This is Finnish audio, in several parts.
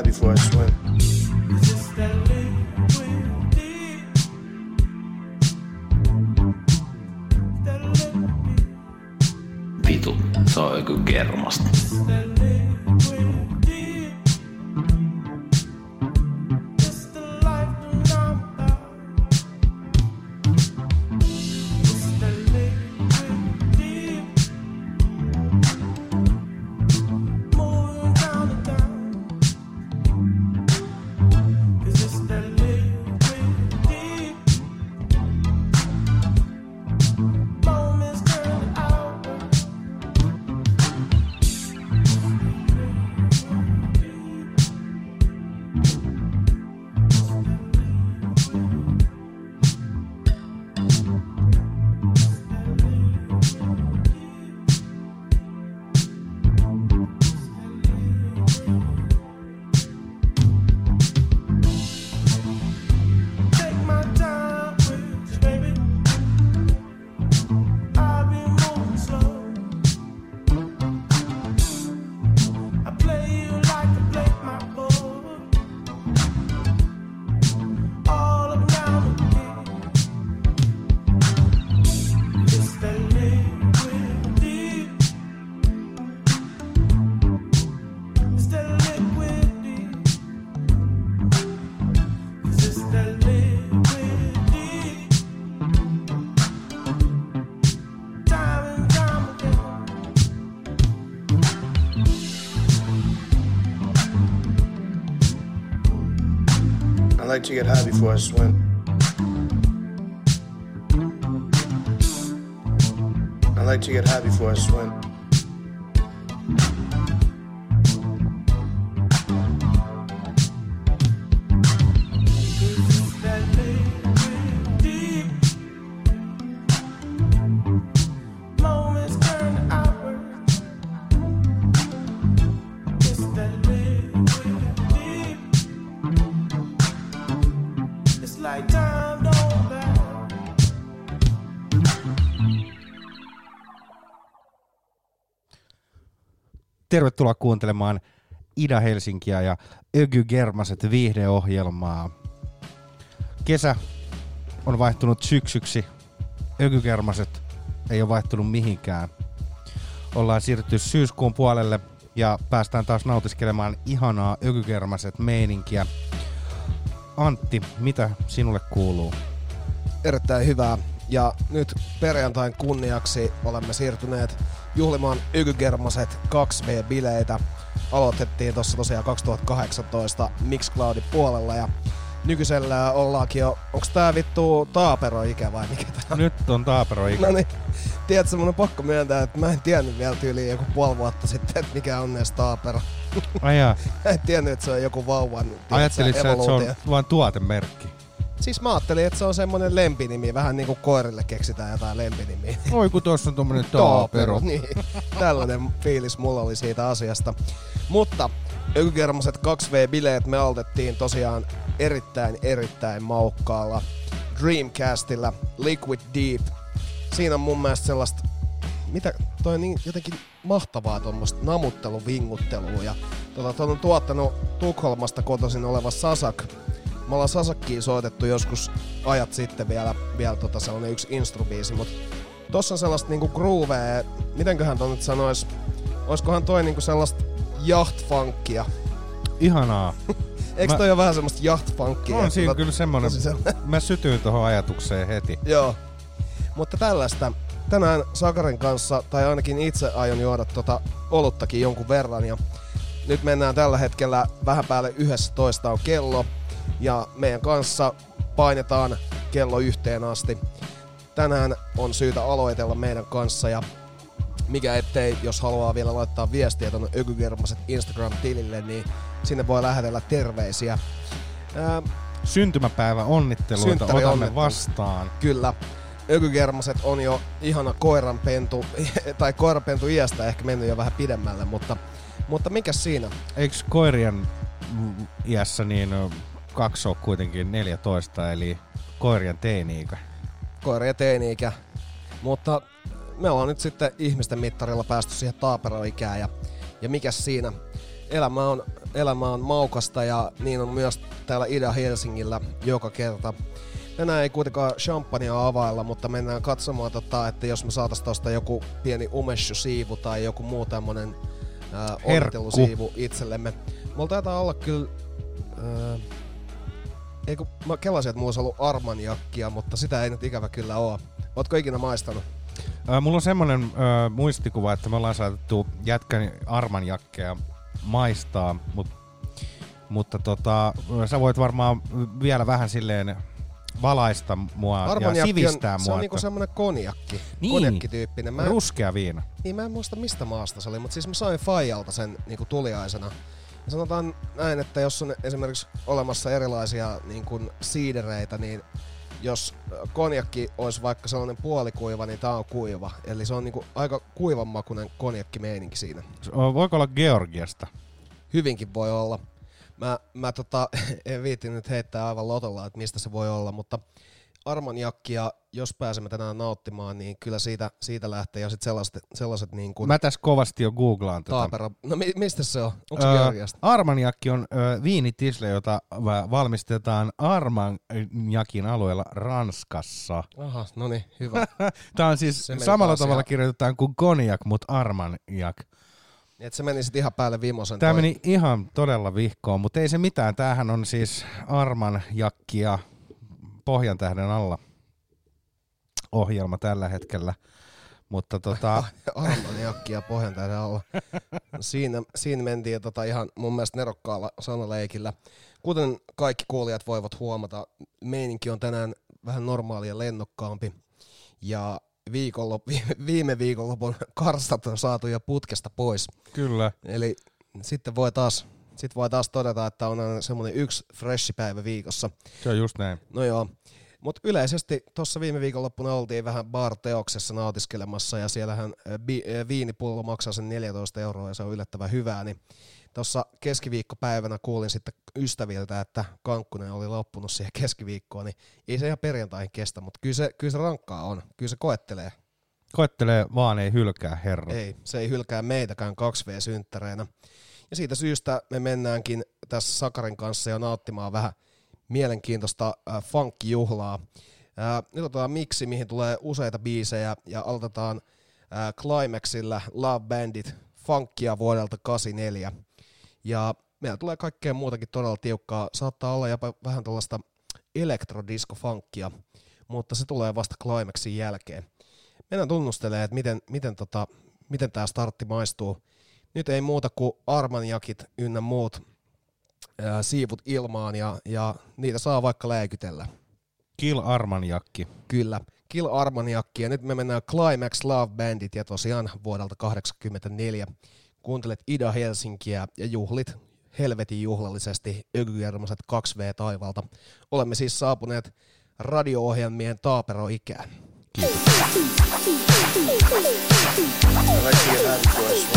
before I swim. To get high before I swim. I like to get high before I swim. Tervetuloa kuuntelemaan Ida-Helsinkiä ja Ögy Germaset viihdeohjelmaa. Kesä on vaihtunut syksyksi. Ögy Germaset ei ole vaihtunut mihinkään. Ollaan siirrytty syyskuun puolelle ja päästään taas nautiskelemaan ihanaa Ögy Germaset meininkiä. Antti, mitä sinulle kuuluu? erittäin hyvää. Ja nyt perjantain kunniaksi olemme siirtyneet juhlimaan Ykygermaset 2V-bileitä. Aloitettiin tuossa tosiaan 2018 Mixcloudin puolella ja nykyisellä ollaankin jo, onks tää vittu taapero-ikä vai mikä tää on? Nyt on taapero No niin, tiedätkö, mun on pakko myöntää, että mä en tiennyt vielä tyyliin joku puoli vuotta sitten, että mikä on edes taapero. Ajaa. Mä en tiennyt, että se on joku vauvan tiedätkö, Ajattelit sä, että se on vain tuotemerkki? Siis mä ajattelin, että se on semmonen lempinimi, vähän niinku koirille keksitään jotain lempinimiä. Oi kun tuossa on tommonen taapero. Niin, tällainen fiilis mulla oli siitä asiasta. Mutta Ökykermaset 2V-bileet me aloitettiin tosiaan erittäin erittäin maukkaalla Dreamcastilla Liquid Deep. Siinä on mun mielestä sellaista mitä toi on niin jotenkin mahtavaa tuommoista namutteluvinguttelua. Ja tota, on tuottanut Tukholmasta kotoisin oleva Sasak. Me ollaan Sasakkiin soitettu joskus ajat sitten vielä, vielä tota sellainen yksi instrubiisi, mutta tossa on sellaista niinku groovea, mitenköhän ton nyt sanois, oiskohan toi niinku sellaista jahtfunkia. Ihanaa. Eikö Mä- toi ole vähän semmoista jahtfunkia? On siinä kyllä semmonen, tosi sellainen- mä sytyin tuohon ajatukseen heti. Joo. Mutta tällaista. Tänään Sakarin kanssa, tai ainakin itse aion juoda tota oluttakin jonkun verran. Ja nyt mennään tällä hetkellä vähän päälle 11 on kello. Ja meidän kanssa painetaan kello yhteen asti. Tänään on syytä aloitella meidän kanssa ja mikä ettei, jos haluaa vielä laittaa viestiä tuonne Ökygermaset Instagram-tilille, niin sinne voi lähetellä terveisiä. Ää, Syntymäpäivä onnitteluita otamme onnittelut. vastaan. Kyllä. Ökygermaset on jo ihana koiranpentu, tai koiranpentu iästä ehkä mennyt jo vähän pidemmälle, mutta, mutta mikä siinä? Eikö koirien iässä niin kaksi on kuitenkin 14, eli koirien teini-ikä? Koira ja teini-ikä. Mutta me ollaan nyt sitten ihmisten mittarilla päästy siihen taaperoikään ja, ja mikä siinä? Elämä on, elämä on maukasta ja niin on myös täällä Ida-Helsingillä joka kerta. Tänään ei kuitenkaan champagnea availla, mutta mennään katsomaan, tota, että jos me saatais tosta joku pieni umeshu-siivu tai joku muu tämmönen ää, Herkku. onnittelusiivu itsellemme. Mulla taitaa olla kyllä... Ää, ei kun mä kelasin, että mulla olisi ollut armanjakkia, mutta sitä ei nyt ikävä kyllä oo. Ootko ikinä maistanut? Ö, mulla on semmonen ö, muistikuva, että me ollaan saatettu jätkän armanjakkeja maistaa, mut, mutta tota, sä voit varmaan vielä vähän silleen valaista mua ja sivistää on, se mua. on niinku semmonen konjakki. Niin. Konjakkityyppinen. Mä, en- Ruskea viina. niin mä en muista mistä maasta se oli, mutta siis mä sain Fajalta sen niinku tuliaisena. Sanotaan näin, että jos on esimerkiksi olemassa erilaisia niin kuin siidereitä, niin jos konjakki olisi vaikka sellainen puolikuiva, niin tää on kuiva. Eli se on niinku aika kuivanmakuinen konjakkimeininki siinä. Voiko olla Georgiasta? Hyvinkin voi olla. Mä, mä tota, en viitti nyt heittää aivan lotolla, että mistä se voi olla, mutta armanjakkia, jos pääsemme tänään nauttimaan, niin kyllä siitä, siitä lähtee. Ja sitten sellaiset, sellaiset niin kuin Mä tässä kovasti jo googlaan tätä. taapero... No mi, mistä se on? Onko se Öö, Georgiasta? Armagnac on ö, viinitisle, jota va- valmistetaan Armagnacin alueella Ranskassa. Aha, no niin, hyvä. Tämä on siis Se samalla tavalla ihan- kirjoitetaan kuin Cognac, mutta Armagnac. Et se meni sitten ihan päälle Vimosen. Tämä toi. meni ihan todella vihkoon, mutta ei se mitään. Tämähän on siis Armagnacia Pohjan tähden alla ohjelma tällä hetkellä. Mutta tota, Armaniakkia pohjan tähden alla. Siinä, siinä mentiin tota ihan mun mielestä nerokkaalla sanaleikillä. Kuten kaikki kuulijat voivat huomata, meininki on tänään vähän normaalia lennokkaampi. Ja viikonlop, viime viikonlopun karstat on saatu jo putkesta pois. kyllä. Eli sitten voi taas, sit voi taas todeta, että on aina semmoinen yksi freshi päivä viikossa. Se on just näin. No joo. Mutta yleisesti tuossa viime viikonloppuna oltiin vähän bar-teoksessa nautiskelemassa ja siellähän äh, bi- äh, viinipullo maksaa sen 14 euroa ja se on yllättävän hyvää, niin tuossa keskiviikkopäivänä kuulin sitten ystäviltä, että kankkunen oli loppunut siihen keskiviikkoon, niin ei se ihan perjantaihin kestä, mutta kyllä se, kyllä se rankkaa on, kyllä se koettelee. Koettelee vaan, ei hylkää herra. Ei, se ei hylkää meitäkään 2V-synttäreinä. Ja siitä syystä me mennäänkin tässä Sakarin kanssa jo nauttimaan vähän mielenkiintoista äh, funkkijuhlaa. Äh, nyt otetaan miksi, mihin tulee useita biisejä ja aloitetaan äh, Climaxilla Love Bandit funkia vuodelta 84. Ja meillä tulee kaikkea muutakin todella tiukkaa. Saattaa olla jopa vähän tällaista elektrodisco-funkkia, mutta se tulee vasta Climaxin jälkeen. Mennään tunnustelemaan, että miten, miten, tota, miten tämä startti maistuu. Nyt ei muuta kuin armanjakit ynnä muut ää, siivut ilmaan ja, ja niitä saa vaikka läikytellä. Kill Armagnac. Kyllä. Kill Armaniakki ja nyt me mennään Climax Love Bandit ja tosiaan vuodelta 84. Kuuntelet Ida Helsinkiä ja juhlit helvetin juhlallisesti Ökygermaset 2V taivalta. Olemme siis saapuneet radio-ohjelmien taaperoikään. I like to get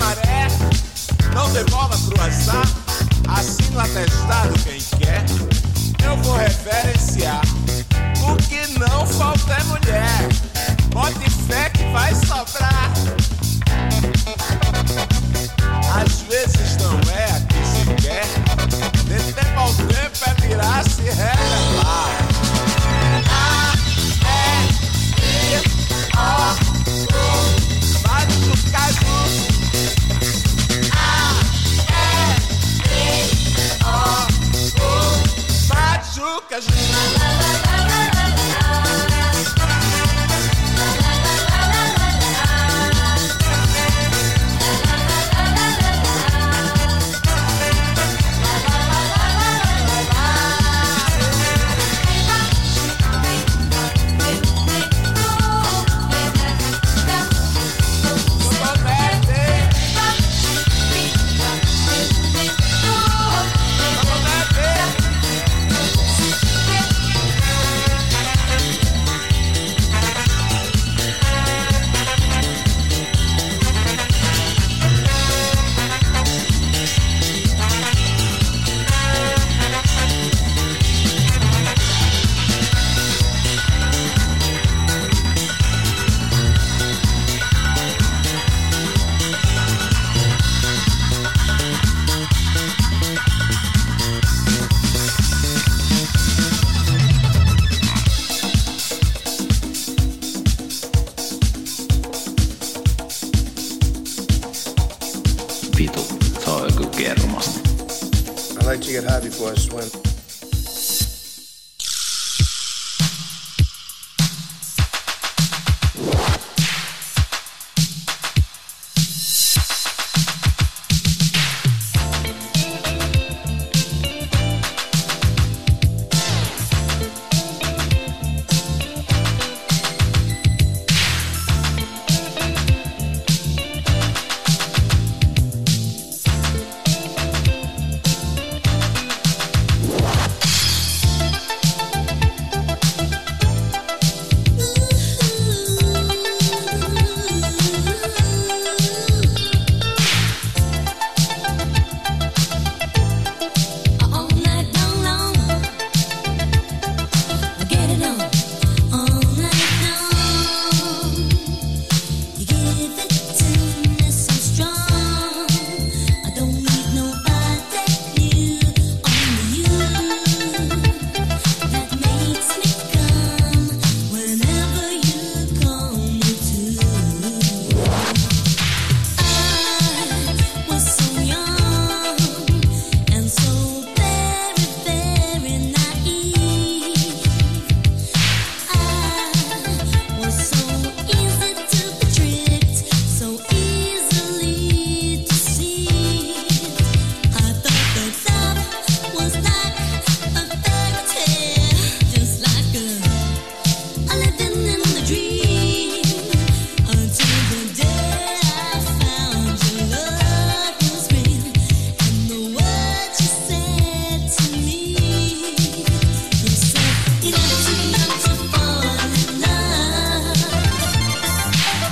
maré, não devolva pro azar, assino o atestado quem quer, eu vou referenciar. O que não falta é mulher, bote fé que vai sobrar. Às vezes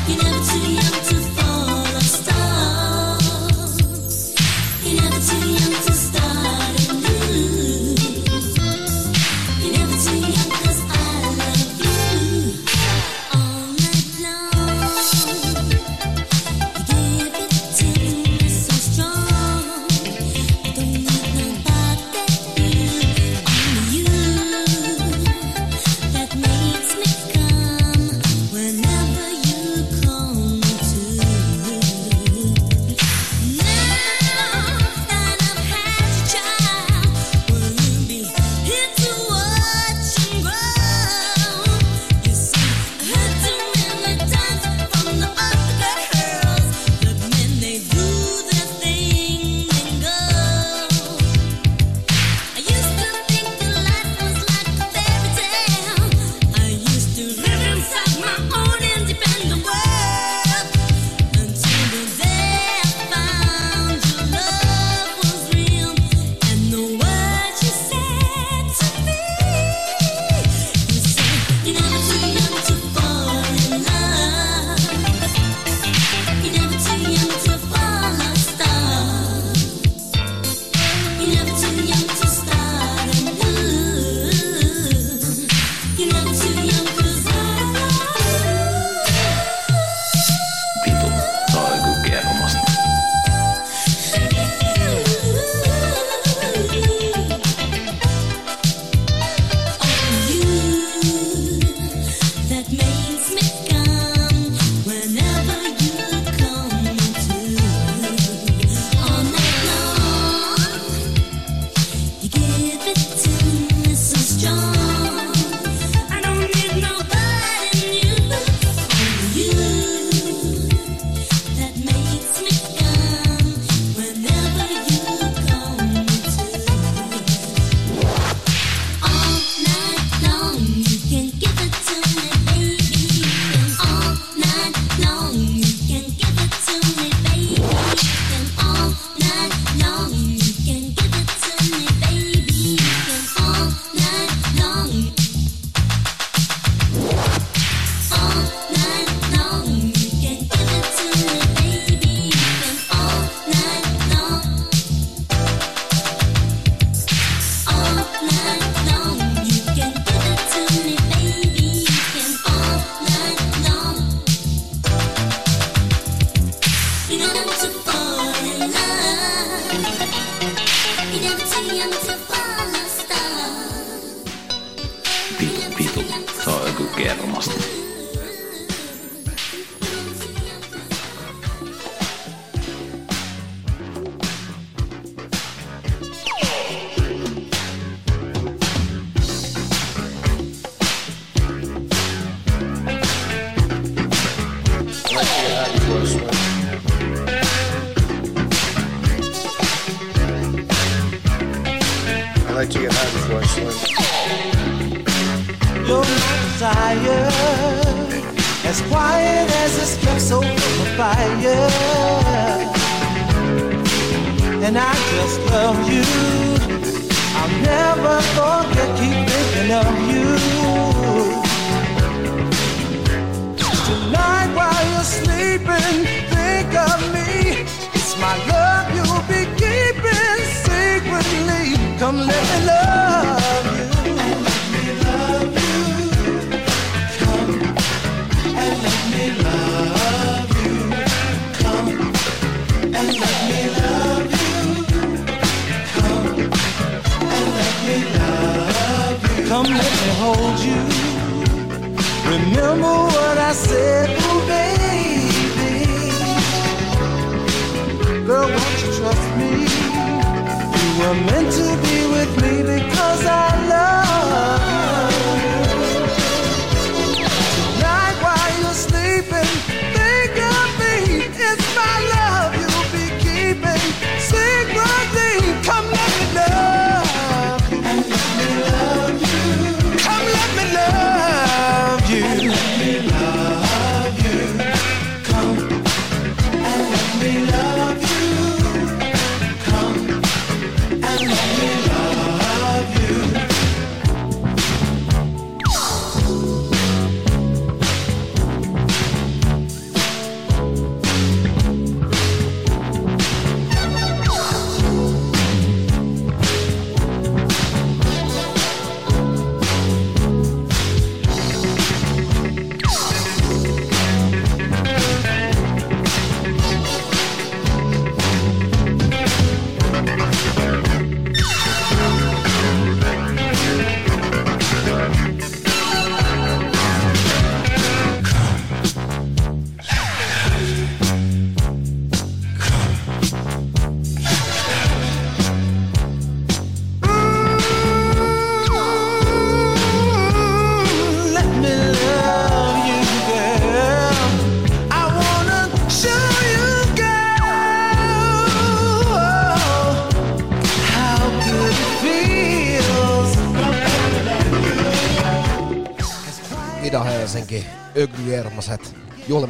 You know sleeping.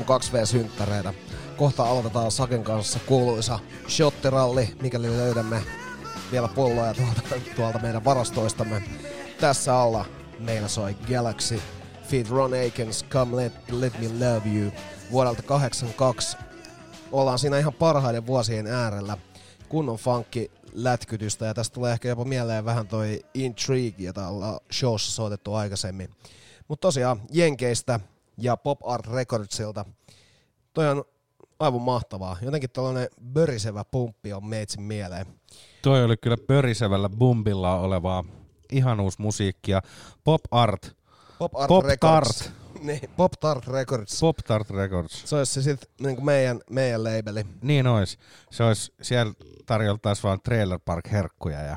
2V-synttäreitä. Kohta aloitetaan Saken kanssa kuuluisa shottiralli, mikäli löydämme vielä pulloja tuolta, tuolta meidän varastoistamme. Tässä alla meillä soi Galaxy, Feed Ron Akins, Come Let, Let Me Love You vuodelta 82. Ollaan siinä ihan parhaiden vuosien äärellä. Kunnon funkki lätkytystä ja tästä tulee ehkä jopa mieleen vähän toi Intrigue, jota ollaan showssa soitettu aikaisemmin. Mutta tosiaan Jenkeistä ja Pop Art Recordsilta. Toi on aivan mahtavaa. Jotenkin tällainen börisevä pumppi on meitsin mieleen. Toi oli kyllä pörisevällä bumpilla olevaa ihan uusi musiikkia. Pop Art. Pop Art Pop Records. Tart. Niin, Pop Tart Records. Pop Tart Records. Se olisi se sit, niin meidän, meidän labeli. Niin ois. Se olisi, siellä tarjoltaisiin vain Trailer Park herkkuja ja...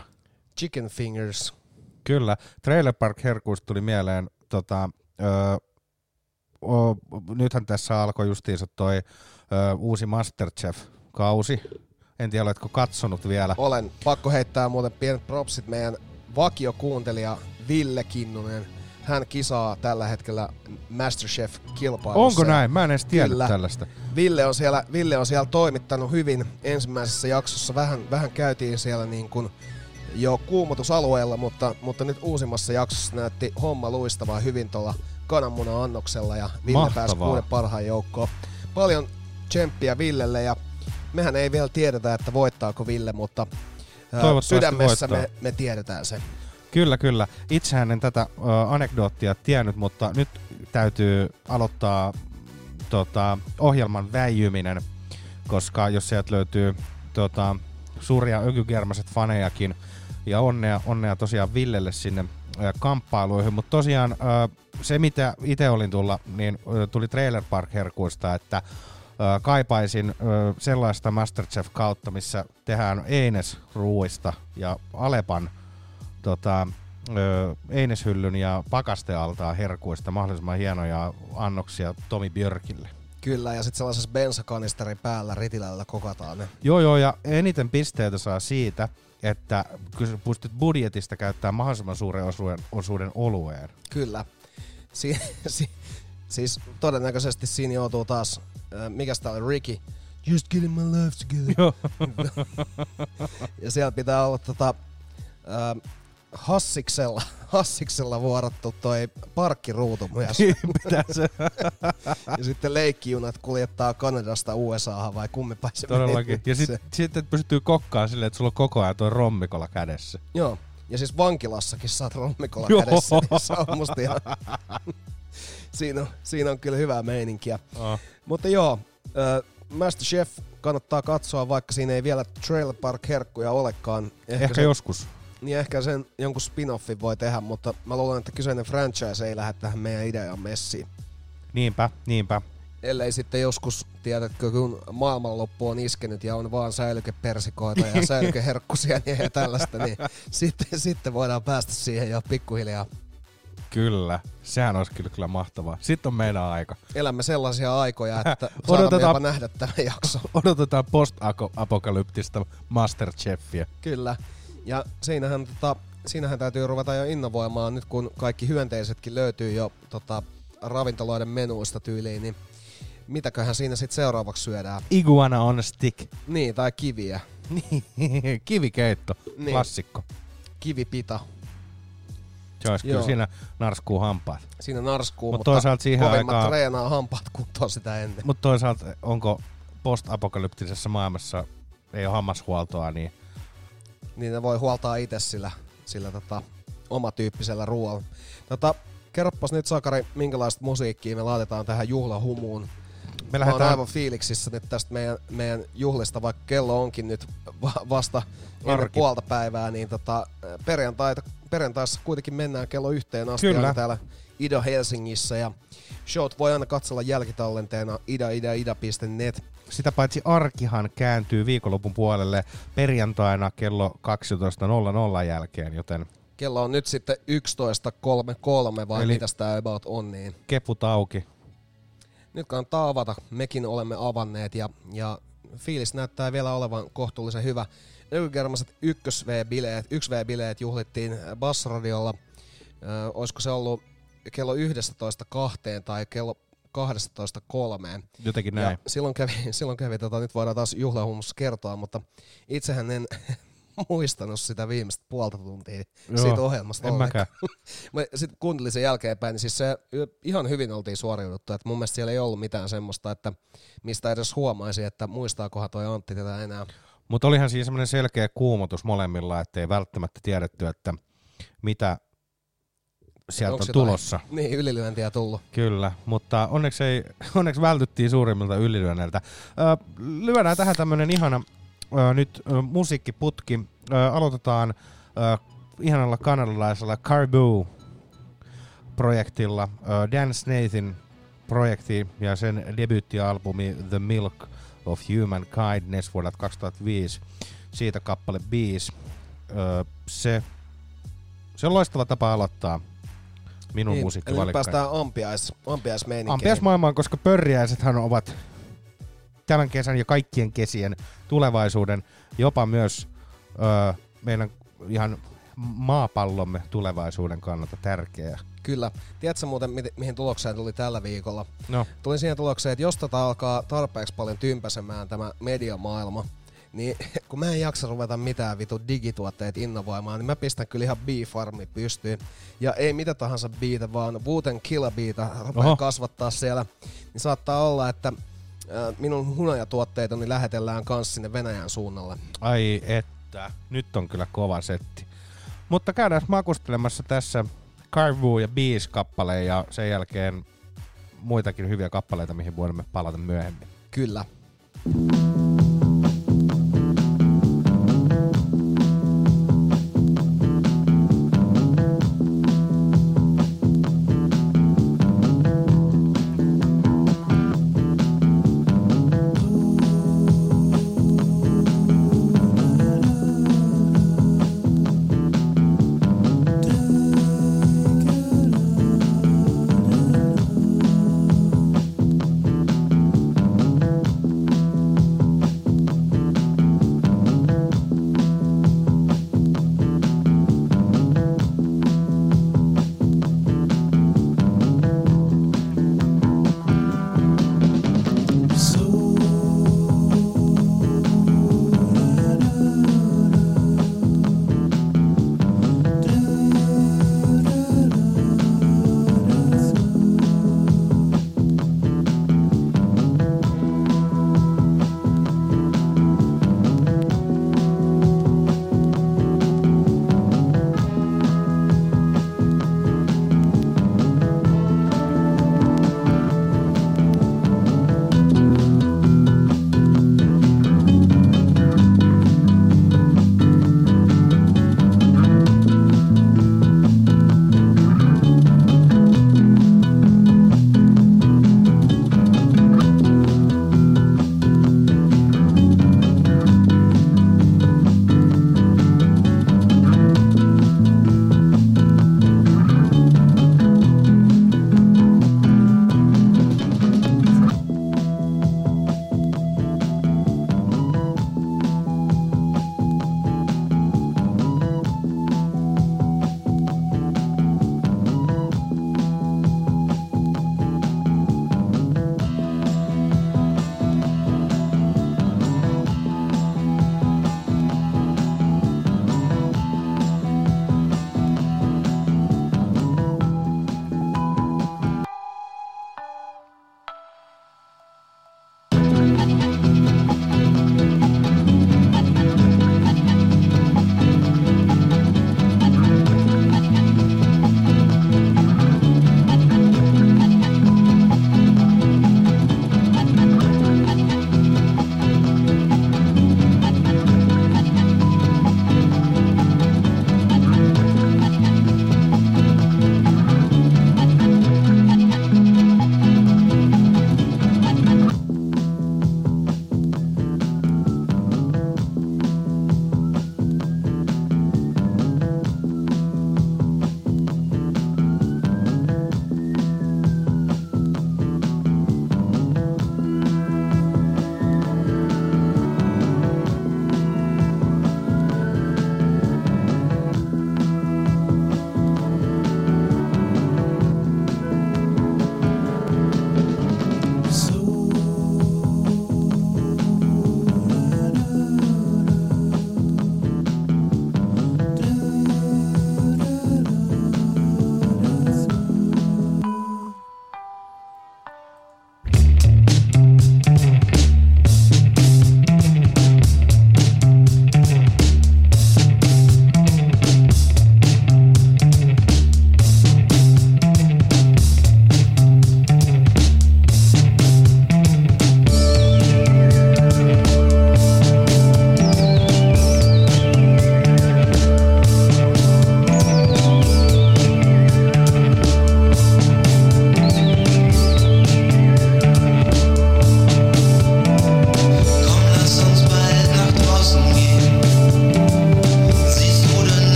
Chicken Fingers. Kyllä. Trailer Park herkuista tuli mieleen tota, öö, o, nythän tässä alkoi justiinsa toi ö, uusi Masterchef-kausi. En tiedä, oletko katsonut vielä. Olen. Pakko heittää muuten pienet propsit meidän vakiokuuntelija Ville Kinnunen. Hän kisaa tällä hetkellä Masterchef-kilpailussa. Onko näin? Mä en edes tiedä Kyllä. tällaista. Ville on, siellä, Ville on siellä toimittanut hyvin ensimmäisessä jaksossa. Vähän, vähän käytiin siellä niin kuin jo kuumotusalueella, mutta, mutta nyt uusimmassa jaksossa näytti homma luistavaa hyvin tuolla kananmuna-annoksella ja Ville Mahtavaa. pääsi kuuden parhaan joukkoon. Paljon tsemppiä Villelle ja mehän ei vielä tiedetä, että voittaako Ville, mutta sydämessä me, voittaa. me tiedetään se. Kyllä, kyllä. Itsehän en tätä ö, anekdoottia tiennyt, mutta nyt täytyy aloittaa tota, ohjelman väijyminen, koska jos sieltä löytyy tota, suuria ökygermaset fanejakin, ja onnea, onnea tosiaan Villelle sinne kamppailuihin, mutta tosiaan se mitä itse olin tulla, niin tuli Trailer Park herkuista, että kaipaisin sellaista Masterchef-kautta, missä tehdään Eines ruuista ja Alepan tota, Eineshyllyn ja pakastealtaan herkuista mahdollisimman hienoja annoksia Tomi Björkille. Kyllä, ja sitten sellaisessa bensakanisterin päällä ritilällä kokataan ne. Joo joo, ja eniten pisteitä saa siitä, että pystyt budjetista käyttää mahdollisimman suuren osuuden, osuuden olueen. Kyllä. Si- si- siis todennäköisesti siinä joutuu taas, äh, mikä tää oli, Ricky, just getting my life together. Ja siellä pitää olla tota, äh, hassiksella, hassiksella vuorattu toi parkkiruutu myös. Pitää se ja sitten leikkijunat kuljettaa Kanadasta USAhan vai kummipäin se todellakin. Ja sit, Se- sitten pystyy kokkaan silleen, että sulla on koko ajan toi rommikola kädessä. Joo. Ja siis vankilassakin saat rommikolla Joo. kädessä, niin se on musta ihan... siinä, on, siinä on kyllä hyvää meininkiä. Oh. Mutta joo, äh, Masterchef kannattaa katsoa, vaikka siinä ei vielä Trailer Park herkkuja olekaan. Ehkä, Ehkä sen, joskus. Niin ehkä sen jonkun spin-offin voi tehdä, mutta mä luulen, että kyseinen franchise ei lähde tähän meidän ideaan messiin. Niinpä, niinpä. Ellei sitten joskus, tiedätkö, kun maailmanloppu on iskenyt ja on vaan säilykepersikoita ja säilykeherkkusieniä ja tällaista, niin sitten, sitten voidaan päästä siihen jo pikkuhiljaa. Kyllä. Sehän olisi kyllä, kyllä mahtavaa. Sitten on meidän aika. Elämme sellaisia aikoja, että Odotetaan- jopa nähdä tämän jakson. Odotetaan post-apokalyptista Masterchefia. Kyllä. Ja siinähän, tota, siinähän täytyy ruveta jo innovoimaan nyt, kun kaikki hyönteisetkin löytyy jo tota, ravintoloiden menuista tyyliin, niin mitäköhän siinä sitten seuraavaksi syödään? Iguana on stick. Niin, tai kiviä. Niin, kivikeitto. Niin. Klassikko. Kivipita. Se olisi kyllä siinä narskuu hampaat. Siinä narskuu, Mut mutta toisaalta siihen aikaan- treenaa hampaat kuntoon sitä ennen. Mutta toisaalta onko post-apokalyptisessa maailmassa ei ole hammashuoltoa, niin Niin ne voi huoltaa itse sillä, sillä tota, omatyyppisellä ruoalla. Tota, kerropas nyt Sakari, minkälaista musiikkia me laitetaan tähän juhlahumuun. me Mä lähdetään... aivan fiiliksissä nyt tästä meidän, meidän juhlista, vaikka kello onkin nyt va- vasta puolta päivää, niin tota, perjantaita, perjantaissa kuitenkin mennään kello yhteen asti Kyllä. täällä Ida Helsingissä ja showt voi aina katsella jälkitallenteena ida.ida.ida.net. Sitä paitsi arkihan kääntyy viikonlopun puolelle perjantaina kello 12.00 jälkeen, joten Kello on nyt sitten 11.33 vai Eli- mitä tämä about on, niin keput auki. nyt kannattaa avata. Mekin olemme avanneet ja, ja fiilis näyttää vielä olevan kohtuullisen hyvä. Ökygermaset 1V-bileet, 1V-bileet juhlittiin Bassradiolla. Ö, olisiko se ollut kello 11.2 tai kello 12.3. Jotenkin näin. Ja silloin kävi, silloin kävi tota, nyt voidaan taas juhlahummussa kertoa, mutta itsehän en muistanut sitä viimeistä puolta tuntia Joo, siitä ohjelmasta en mäkään. Mä sitten kuuntelin sen jälkeenpäin, niin siis se ihan hyvin oltiin suoriuduttu. Että mun mielestä siellä ei ollut mitään semmoista, että mistä edes huomaisi, että muistaakohan toi Antti tätä enää. Mutta olihan siinä semmoinen selkeä kuumotus molemmilla, ettei välttämättä tiedetty, että mitä sieltä Onks on tulossa. Niin, ylilyöntiä tullut. Kyllä, mutta onneksi, ei, onneksi vältyttiin suurimmilta ylilyönneiltä. Lyödään tähän tämmönen ihana ö, nyt ö, musiikkiputki. Ö, aloitetaan ö, ihanalla kanadalaisella Caribou projektilla. Ö, Dan Snathin projekti ja sen debyyttialbumi The Milk of Human Kindness vuodelta 2005. Siitä kappale Bees. Ö, se, se on loistava tapa aloittaa minun Niin, eli nyt päästään ampiais, ampiaismeininkeihin. Ampiaismaailmaan, koska pörriäisethän ovat tämän kesän ja kaikkien kesien tulevaisuuden, jopa myös ö, meidän ihan maapallomme tulevaisuuden kannalta tärkeä. Kyllä. Tiedätkö muuten, mi- mihin tulokseen tuli tällä viikolla? No, Tuli siihen tulokseen, että jos tätä alkaa tarpeeksi paljon tympäsemään tämä mediamaailma, niin kun mä en jaksa ruveta mitään vitu digituotteet innovoimaan, niin mä pistän kyllä ihan B-farmi pystyyn. Ja ei mitä tahansa biitä, vaan Wooten Killa biitä rupeaa kasvattaa siellä. Niin saattaa olla, että minun hunajatuotteitani niin lähetellään kans sinne Venäjän suunnalle. ai että, nyt on kyllä kova setti. Mutta käydään makustelemassa tässä Carvu ja Bees kappaleen ja sen jälkeen muitakin hyviä kappaleita, mihin voimme palata myöhemmin. Kyllä. Thank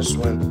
to get high before I swim.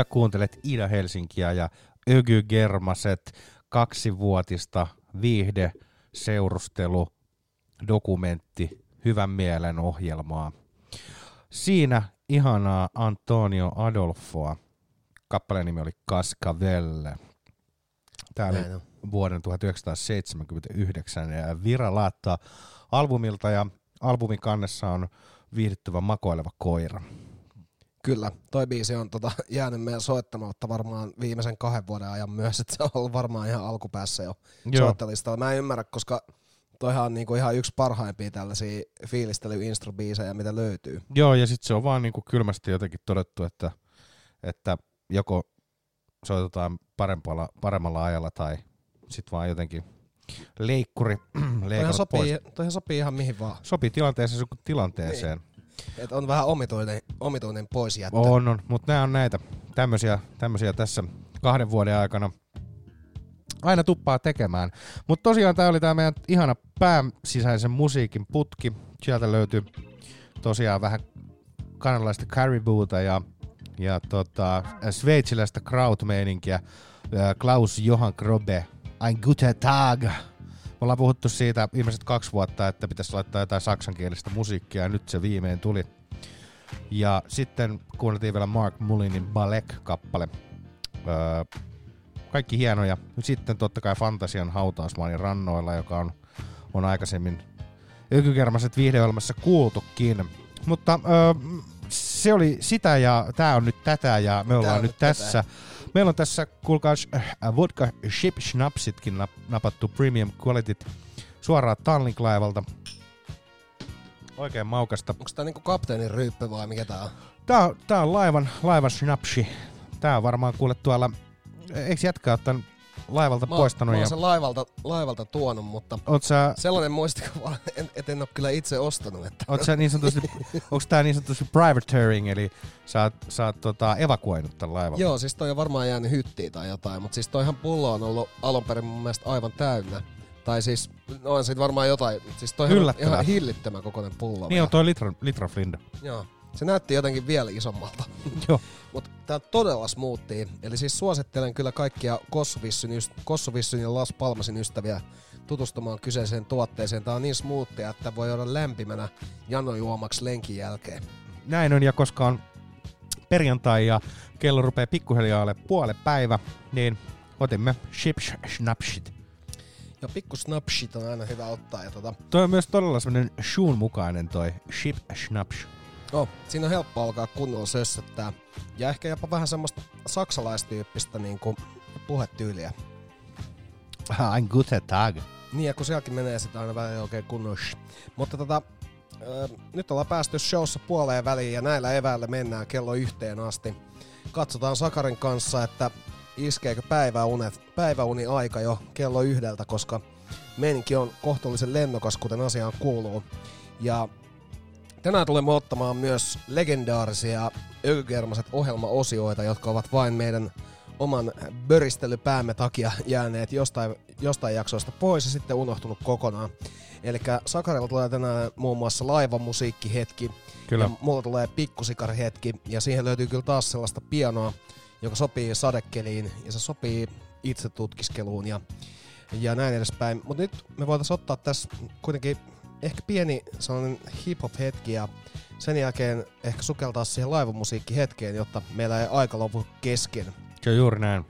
Ja kuuntelet Ida Helsinkiä ja Ögy Germaset kaksivuotista viihde seurustelu dokumentti hyvän mielen ohjelmaa. Siinä ihanaa Antonio Adolfoa. Kappaleen nimi oli Cascavelle. Tämä oli Näin on. vuoden 1979 ja Vira laattaa albumilta ja albumin kannessa on viihdyttävä makoileva koira. Kyllä, toi biisi on tota, jäänyt meidän soittamatta varmaan viimeisen kahden vuoden ajan myös, että se on ollut varmaan ihan alkupäässä jo Joo. soittelistalla. Mä en ymmärrä, koska toihan on niinku ihan yksi parhaimpia tällaisia fiilistely-instrubiiseja, mitä löytyy. Joo, ja sitten se on vaan niinku kylmästi jotenkin todettu, että, että joko soitetaan parempalla, paremmalla ajalla tai sitten vaan jotenkin leikkuri Toihan leikannut sopii, pois. toihan sopii ihan mihin vaan. Sopii tilanteeseen kuin tilanteeseen. Et on vähän omituinen, omituinen poisjättö. On, on, mutta nämä on näitä tämmöisiä, tämmöisiä tässä kahden vuoden aikana aina tuppaa tekemään. Mutta tosiaan tämä oli tämä meidän ihana pääsisäisen musiikin putki. Sieltä löytyy tosiaan vähän kanadalaista caribouta ja, ja tota, sveitsiläistä krautmeininkiä. Ää, Klaus Johan Grobe, Ein guter Tag. Me ollaan puhuttu siitä viimeiset kaksi vuotta, että pitäisi laittaa jotain saksankielistä musiikkia ja nyt se viimein tuli. Ja sitten kuunneltiin vielä Mark Mullinin Balek-kappale. Öö, kaikki hienoja. Sitten totta kai Fantasian hautausmaanin rannoilla, joka on, on aikaisemmin Ökykermaset viihdeohjelmassa kuultukin. Mutta öö, se oli sitä ja tämä on nyt tätä ja me ollaan nyt tätä. tässä. Meillä on tässä, kuulkaa, äh, vodka ship schnapsitkin nap, napattu premium quality suoraan Tallink-laivalta. Oikein maukasta. Onko tää niinku kapteenin ryyppy vai mikä tää on? Tää, on- tää on laivan, laivan snapsi. Tää on varmaan kuule tuolla... Eikö jätkä ole tän laivalta Mä, poistanut? mä oon ja, sen laivalta, laivalta tuonut, mutta oot sä, sellainen muistikuva, en, et en oo kyllä itse ostanut. Että oot sä niin sanotusti, onks tää niin sanotusti privateering, eli sä oot, sä oot tota, evakuoinut tän laivan? Joo, siis toi on varmaan jäänyt hyttiin tai jotain, mutta siis toihan pullo on ollut alun perin mun mielestä aivan täynnä. Tai siis, no on siitä varmaan jotain, siis toi on ihan hillittömän kokoinen pullo. Niin on toi litra, litra Flinda. Joo. Se näytti jotenkin vielä isommalta. Joo. Mutta on todella smoothia. Eli siis suosittelen kyllä kaikkia Kossovissyn, ja Las Palmasin ystäviä tutustumaan kyseiseen tuotteeseen. Tää on niin smoothia, että voi olla lämpimänä janojuomaksi lenkin jälkeen. Näin on, ja koska on perjantai ja kello rupeaa pikkuhiljaa ole puole päivä, niin otimme chips snapshit. Ja pikku snapshit on aina hyvä ottaa. Ja tota, Toi on myös todella semmonen shoon mukainen toi ship snaps. Oh, siinä on helppo alkaa kunnolla sössöttää. Ja ehkä jopa vähän semmoista saksalaistyyppistä niin kuin puhetyyliä. Ein guter Tag. Niin, ja kun sielläkin menee sitä aina välillä oikein kunnon. Mutta tota, ö, nyt ollaan päästy showssa puoleen väliin ja näillä eväillä mennään kello yhteen asti. Katsotaan Sakarin kanssa, että iskeekö päiväunet, päiväuni aika jo kello yhdeltä, koska meininki on kohtuullisen lennokas, kuten asiaan kuuluu. Ja tänään tulemme ottamaan myös legendaarisia ökykermaset ohjelmaosioita, jotka ovat vain meidän oman böristelypäämme takia jääneet jostain, jostain jaksoista pois ja sitten unohtunut kokonaan. Eli Sakarilla tulee tänään muun muassa laivamusiikkihetki, Kyllä. ja mulla tulee pikkusikarihetki, ja siihen löytyy kyllä taas sellaista pianoa, joka sopii sadekeliin, ja se sopii itse tutkiskeluun ja, ja näin edespäin. Mutta nyt me voitaisiin ottaa tässä kuitenkin ehkä pieni sellainen hip-hop-hetki, ja sen jälkeen ehkä sukeltaa siihen laivamusiikkihetkeen, jotta meillä ei aika lopu kesken. On juuri näin.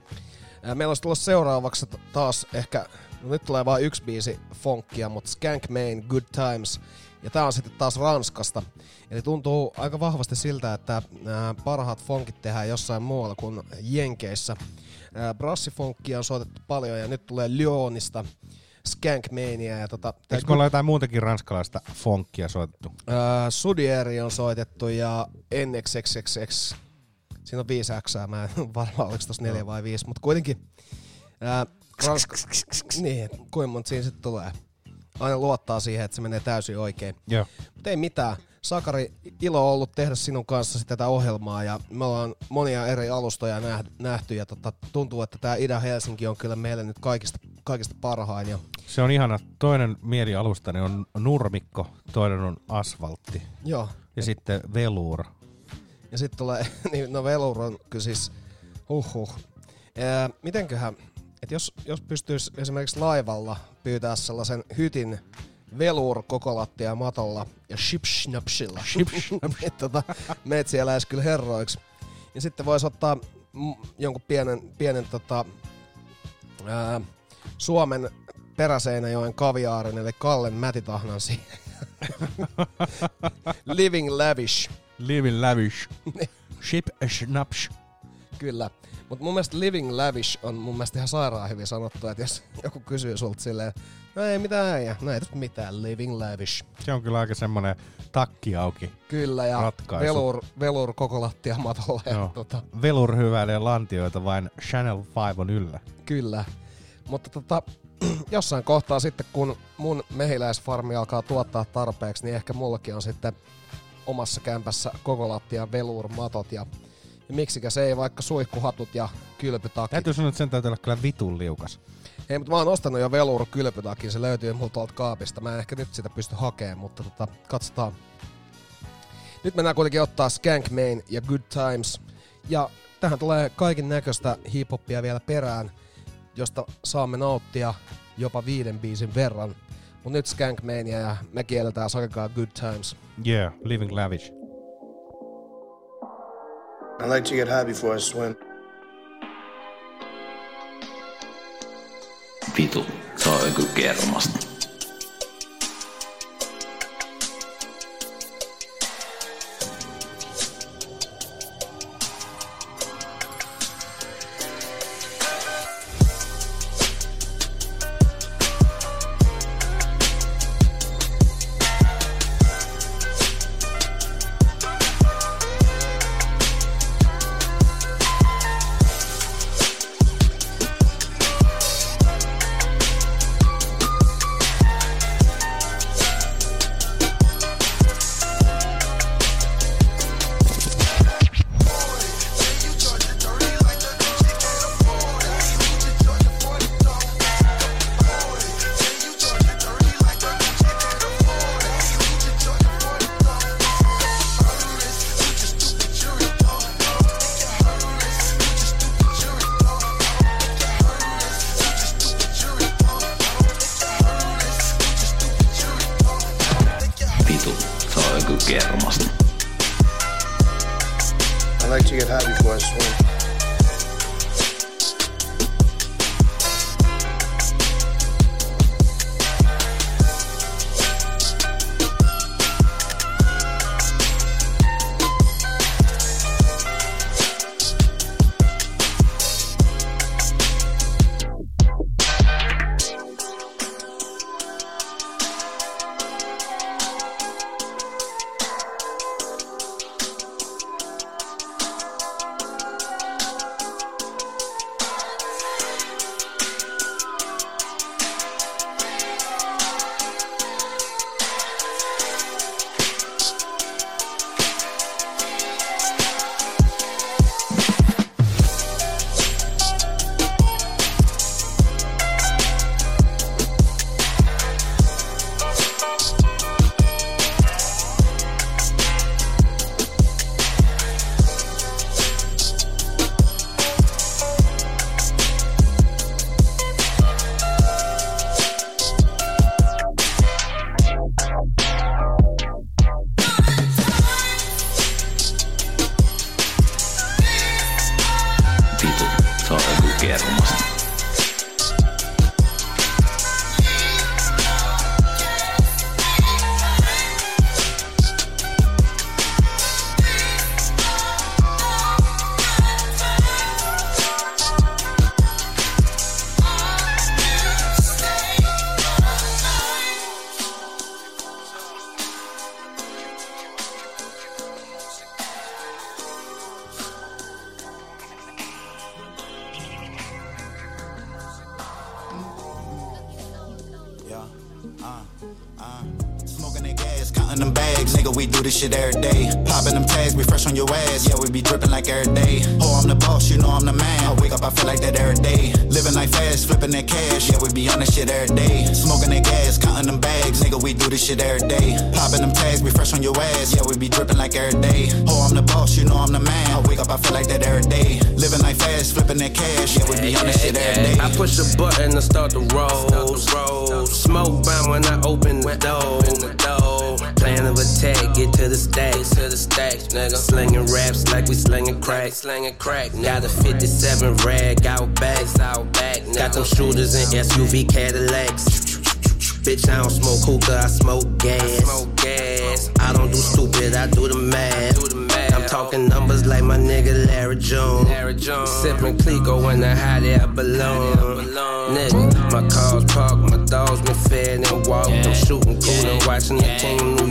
Meillä olisi tullut seuraavaksi taas ehkä, no nyt tulee vain yksi biisi fonkia, mutta Skank Main, Good Times. Ja tää on sitten taas Ranskasta. Eli tuntuu aika vahvasti siltä, että nämä parhaat funkit tehdään jossain muualla kuin Jenkeissä. Brassifonkkia on soitettu paljon ja nyt tulee Lyonista Skank Mania. Ja tota, Eikö me olla jotain muutakin ranskalaista funkkia soitettu? Ää, Sudieri on soitettu ja NXXXX. Siinä on viisi X, mä en varmaan oliko tossa neljä vai viisi, mutta kuitenkin. Ää, Ranska, niin, kuinka monta siinä sitten tulee. Aina luottaa siihen, että se menee täysin oikein. Joo. Mutta ei mitään. Sakari, ilo on ollut tehdä sinun kanssasi tätä ohjelmaa ja me ollaan monia eri alustoja näh- nähty ja tota, tuntuu, että tämä Ida-Helsinki on kyllä meille nyt kaikista, kaikista parhain. Ja, Se on ihana. Toinen mielialustani on nurmikko, toinen on asfaltti joo, ja sitten veluur. Ja sitten tulee, niin no Velur on kyllä siis, huhhuh. Ää, mitenköhän, että jos, jos pystyisi esimerkiksi laivalla pyytää sellaisen hytin Velur koko lattia matolla ja shipshnapsilla. Että tota, meet siellä edes kyllä herroiksi. Ja sitten voisi ottaa jonkun pienen, pienen tota, ää, Suomen peräseinäjoen kaviaarin, eli Kallen mätitahnan siihen. Living lavish. Living lavish. Ship snaps. Kyllä. Mutta mun mielestä living lavish on mun mielestä ihan sairaan hyvin sanottu, että jos joku kysyy sulta silleen, no ei mitään äijä, no ei mitään, living lavish. Se on kyllä aika semmonen takki auki. Kyllä, ja Ratkaisu. velur, velur koko lattia matolla. Ja, Joo. tota, Velur hyväilee lantioita, vain Channel 5 on yllä. kyllä. Mutta tota, jossain kohtaa sitten, kun mun mehiläisfarmi alkaa tuottaa tarpeeksi, niin ehkä mullakin on sitten omassa kämpässä koko lattia velur matot ja, ja miksikä se ei vaikka suihkuhatut ja kylpytakit. Täytyy sanoa, että sen täytyy olla kyllä vitun liukas. Hei, mutta mä oon ostanut jo veluru kylpytakin, se löytyy multa tuolta kaapista. Mä en ehkä nyt sitä pysty hakemaan, mutta tota, katsotaan. Nyt mennään kuitenkin ottaa Skank Main ja Good Times. Ja tähän tulee kaiken näköistä hiphoppia vielä perään, josta saamme nauttia jopa viiden biisin verran. Mut nyt Skank Mania ja me kielletään sakekaa Good Times. Yeah, living lavish. I like to get high before I swim. Vitu, se on joku kermasta. Them shooters in SUV Cadillacs. Bitch, I don't smoke hookah, I smoke gas. I don't do stupid, I do the math. The. I'm talking numbers like my nigga Larry Jones. Sipping Clico when I hide it, I belong. Nigga, my cars parked, my dogs been fed and walked. I'm shooting cool and watching the team New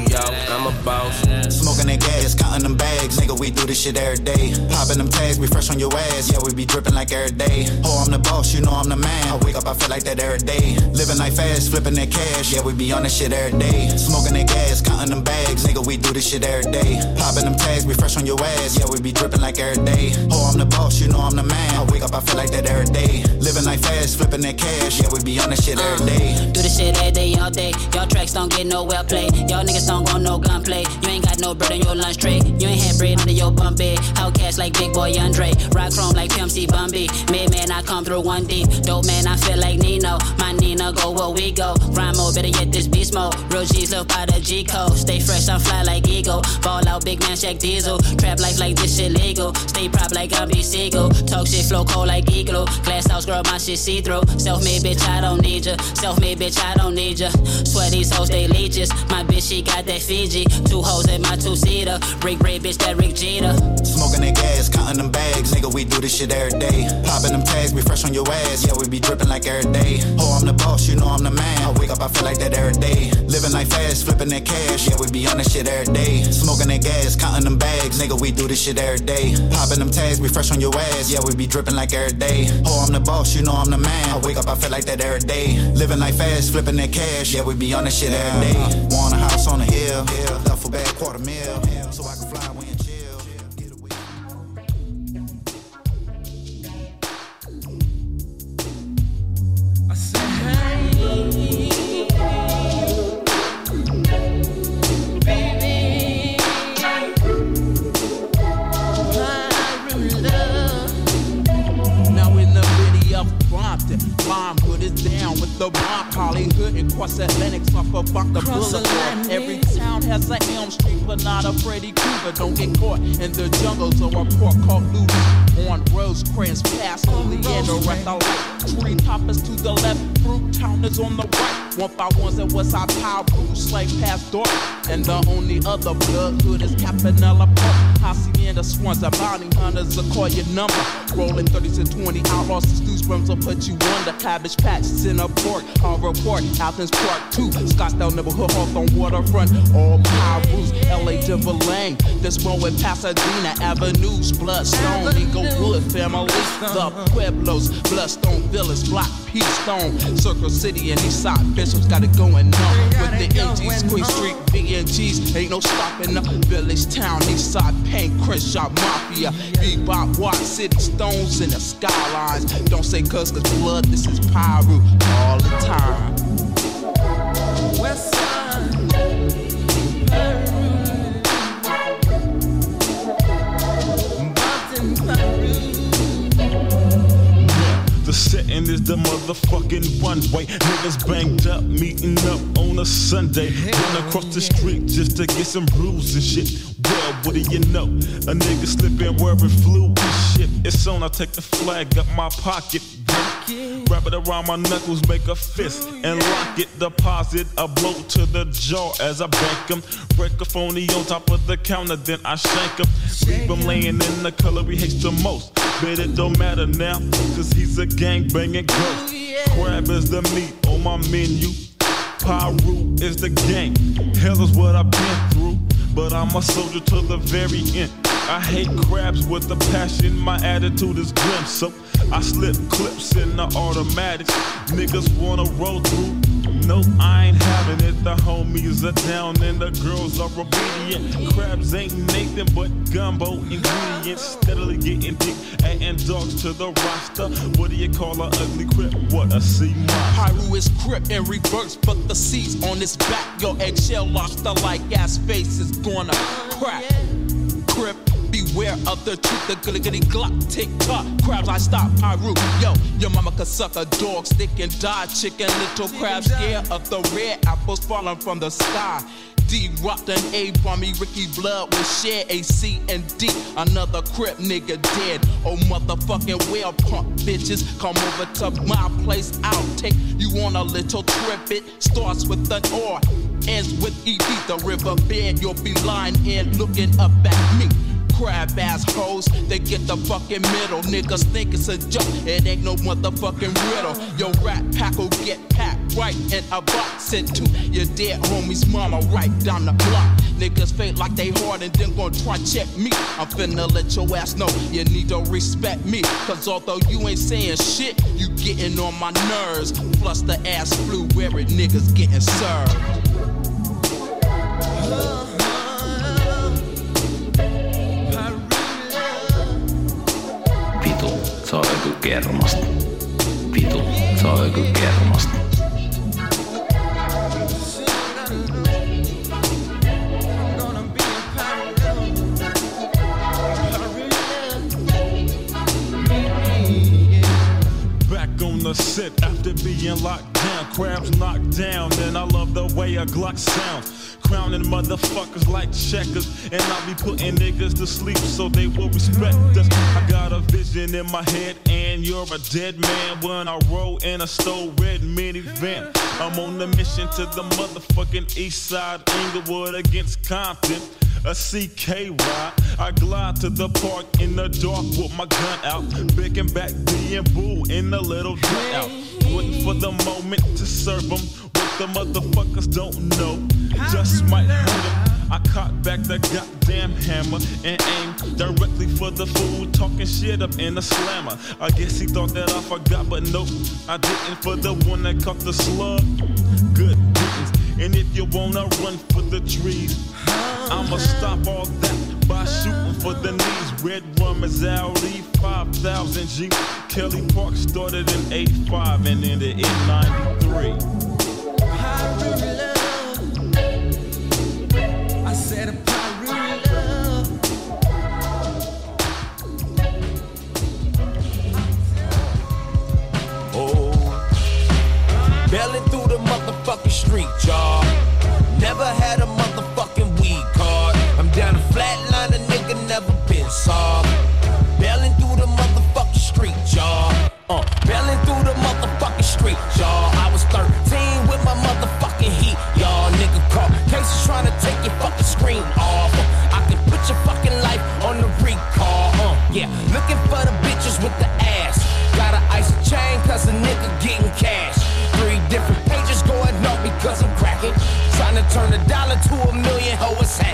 that gas, counting them bags. Nigga, we do this shit every day. Popping them tags, we fresh on your ass. Yeah, we be dripping like every day. Oh, I'm the boss, you know I'm the man. I wake up, I feel like that every day. Living like fast, flipping that cash. Yeah, we be on this shit every day. Smoking that gas, counting them bags. Nigga, we do this shit every day. Popping them tags, we fresh on your ass. Yeah, we be dripping like every day. Oh, I'm the boss, you know I'm the man. I wake up, I feel like that every day. Living like fast, flipping that cash. Yeah, we be on this shit every uh, day. Do this shit every day, all day. Y'all tracks don't get no well play. Y'all niggas don't go no gunplay. You ain't got no on your lunch tray. You ain't had bread under your bum bed. cash like Big Boy Andre. Rock chrome like Pimp C Bumby. Mid man, I come through one deep. Dope man, I feel like Nino. My Nina go where we go. Rhyme mode, better get this beast mode. Real G's live by the G code. Stay fresh, I'm fly like Eagle. Ball out, big man, check diesel. Trap life like this shit legal. Stay prop like I'm B Seagull. Talk shit, flow cold like Igloo. Glass house girl, my shit see through. Self made bitch, I don't need ya. Self made bitch, I don't need ya. Swear these hoes, they leeches. My bitch, she got that Fiji. Two hoes in my two seater. Rick bitch, that Rick Jeter. Smoking that gas, counting them bags. Nigga, we do this shit every day. Popping them tags, we fresh on your ass. Yeah, we be dripping like every day. Oh, I'm the boss, you know I'm the man. I wake up, I feel like that every day. Living like fast, flipping that cash. Yeah, we be on this shit every day. Smoking that gas, counting them bags. Nigga, we do this shit every day. Popping them tags, we fresh on your ass. Yeah, we be dripping like every day. Oh, I'm the boss, you know I'm the man. I wake up, I feel like that every day. Living like fast, flipping that cash. Yeah, we be on this shit every day. Want a house on a hill. Duffel bag, quarter mil. So I can fly away and chill. Now in the bomb hood is down with the rock, Hollywood and cross Atlantic, off of Bunker Cross Boulevard. Every town has a Elm Street, but not a Freddy Krueger. Don't get caught in the jungles or a pork called Lulu. On Rosecrans Pass, Oleander at the light. Tree toppers to the left, fruit town is on the right. One by ones at Westside Power, Bruce Slave past dark. And the only other blood hood is Campanella Park. Hacienda Swans, the bounty hunters will call your number. Rolling 30s and 20 outlaws, the stew sperms will put you under. Cabbage patch, center port, all report, Athens Park 2, Scottsdale neighborhood, Hawthorne waterfront, all power roofs, LA Denver Lane. This one with Pasadena Avenues, Bloodstone, Inglewood family, the Pueblos, Bloodstone Villas, Block P Stone, Circle City and Eastside Bishops got it going on. With the MGs, Queen Street, VNGs, ain't no stopping up. Village Town, Eastside Pain, Crenshaw Mafia, Bebop, Watt City, Stones in the skylines. Don't say cuz, cause blood, this is Pyro all the time. West side. The setting is the motherfucking runway. Niggas banged up, meeting up on a Sunday. Run across the street just to get some brews and shit. Well, what do you know? A nigga slipping wearing flu and shit. It's on, I take the flag up my pocket. Wrap it around my knuckles, make a fist and lock it. Deposit a blow to the jaw as I break 'em. Break a phony on top of the counter, then I shank 'em. Leave 'em laying in the color he hates the most. But it don't matter now, cause he's a gang banging ghost. Crab is the meat on my menu. Pyru is the gang. Hell is what I've been through. But I'm a soldier to the very end. I hate crabs with a passion, my attitude is grim. So I slip clips in the automatics. Niggas wanna roll through. No, I ain't having it. The homies are down and the girls are obedient. Crabs ain't Nathan but gumbo ingredients. Steadily getting dick, adding dogs to the roster. What do you call a ugly crip? What a sea monster. Pyru is crip in reverse, but the C's on his back. Your eggshell lobster like ass face is gonna crack. Crip, beware of the truth. The gully gully glock, tick tock. Crabs, I stop Pyru. Yo, your mama could suck a dog, stick and die. Chicken, little crab, scared of the red apples falling from the sky. D rocked an A for me, Ricky Blood will share A, C, and D. Another crip nigga dead. Oh, motherfucking well, punk bitches. Come over to my place, I'll take you on a little trip. It starts with an R, ends with ED. The riverbed, you'll be lying in looking up at me. Crab ass hoes, they get the fucking middle. Niggas think it's a joke, it ain't no motherfucking riddle. Your rat pack will get packed right in a box. Sent to your dead homie's mama right down the block. Niggas fake like they hard and then gon' try check me. I'm finna let your ass know you need to respect me. Cause although you ain't saying shit, you getting on my nerves. Plus the ass flu wearing niggas getting served. Vitu, se on joku kermasta. Vitu, se on joku kermasta. Back on the set after being locked down. Crabs knocked down, and I love the way a Glock sounds. Crowning motherfuckers like checkers, and I'll be putting niggas to sleep so they will respect us. I got a vision in my head, and you're a dead man when I roll in a stole red minivan. I'm on the mission to the motherfucking east side, Inglewood against Compton a CK ride. I glide to the park in the dark with my gun out. Picking back D and Boo in the little dugout. Waiting for the moment to serve them. The motherfuckers don't know just might hurt them. I caught back the goddamn hammer and aimed directly for the fool talking shit up in the slammer. I guess he thought that I forgot, but nope, I didn't for the one that caught the slug. Good riddance. And if you wanna run for the trees, I'ma stop all that by shooting for the knees. Red rum is Audi 5000 G. Kelly Park started in 85 and ended in 93. Oh. Never had a motherfucking weed card. I'm down a flatline, a nigga never been soft.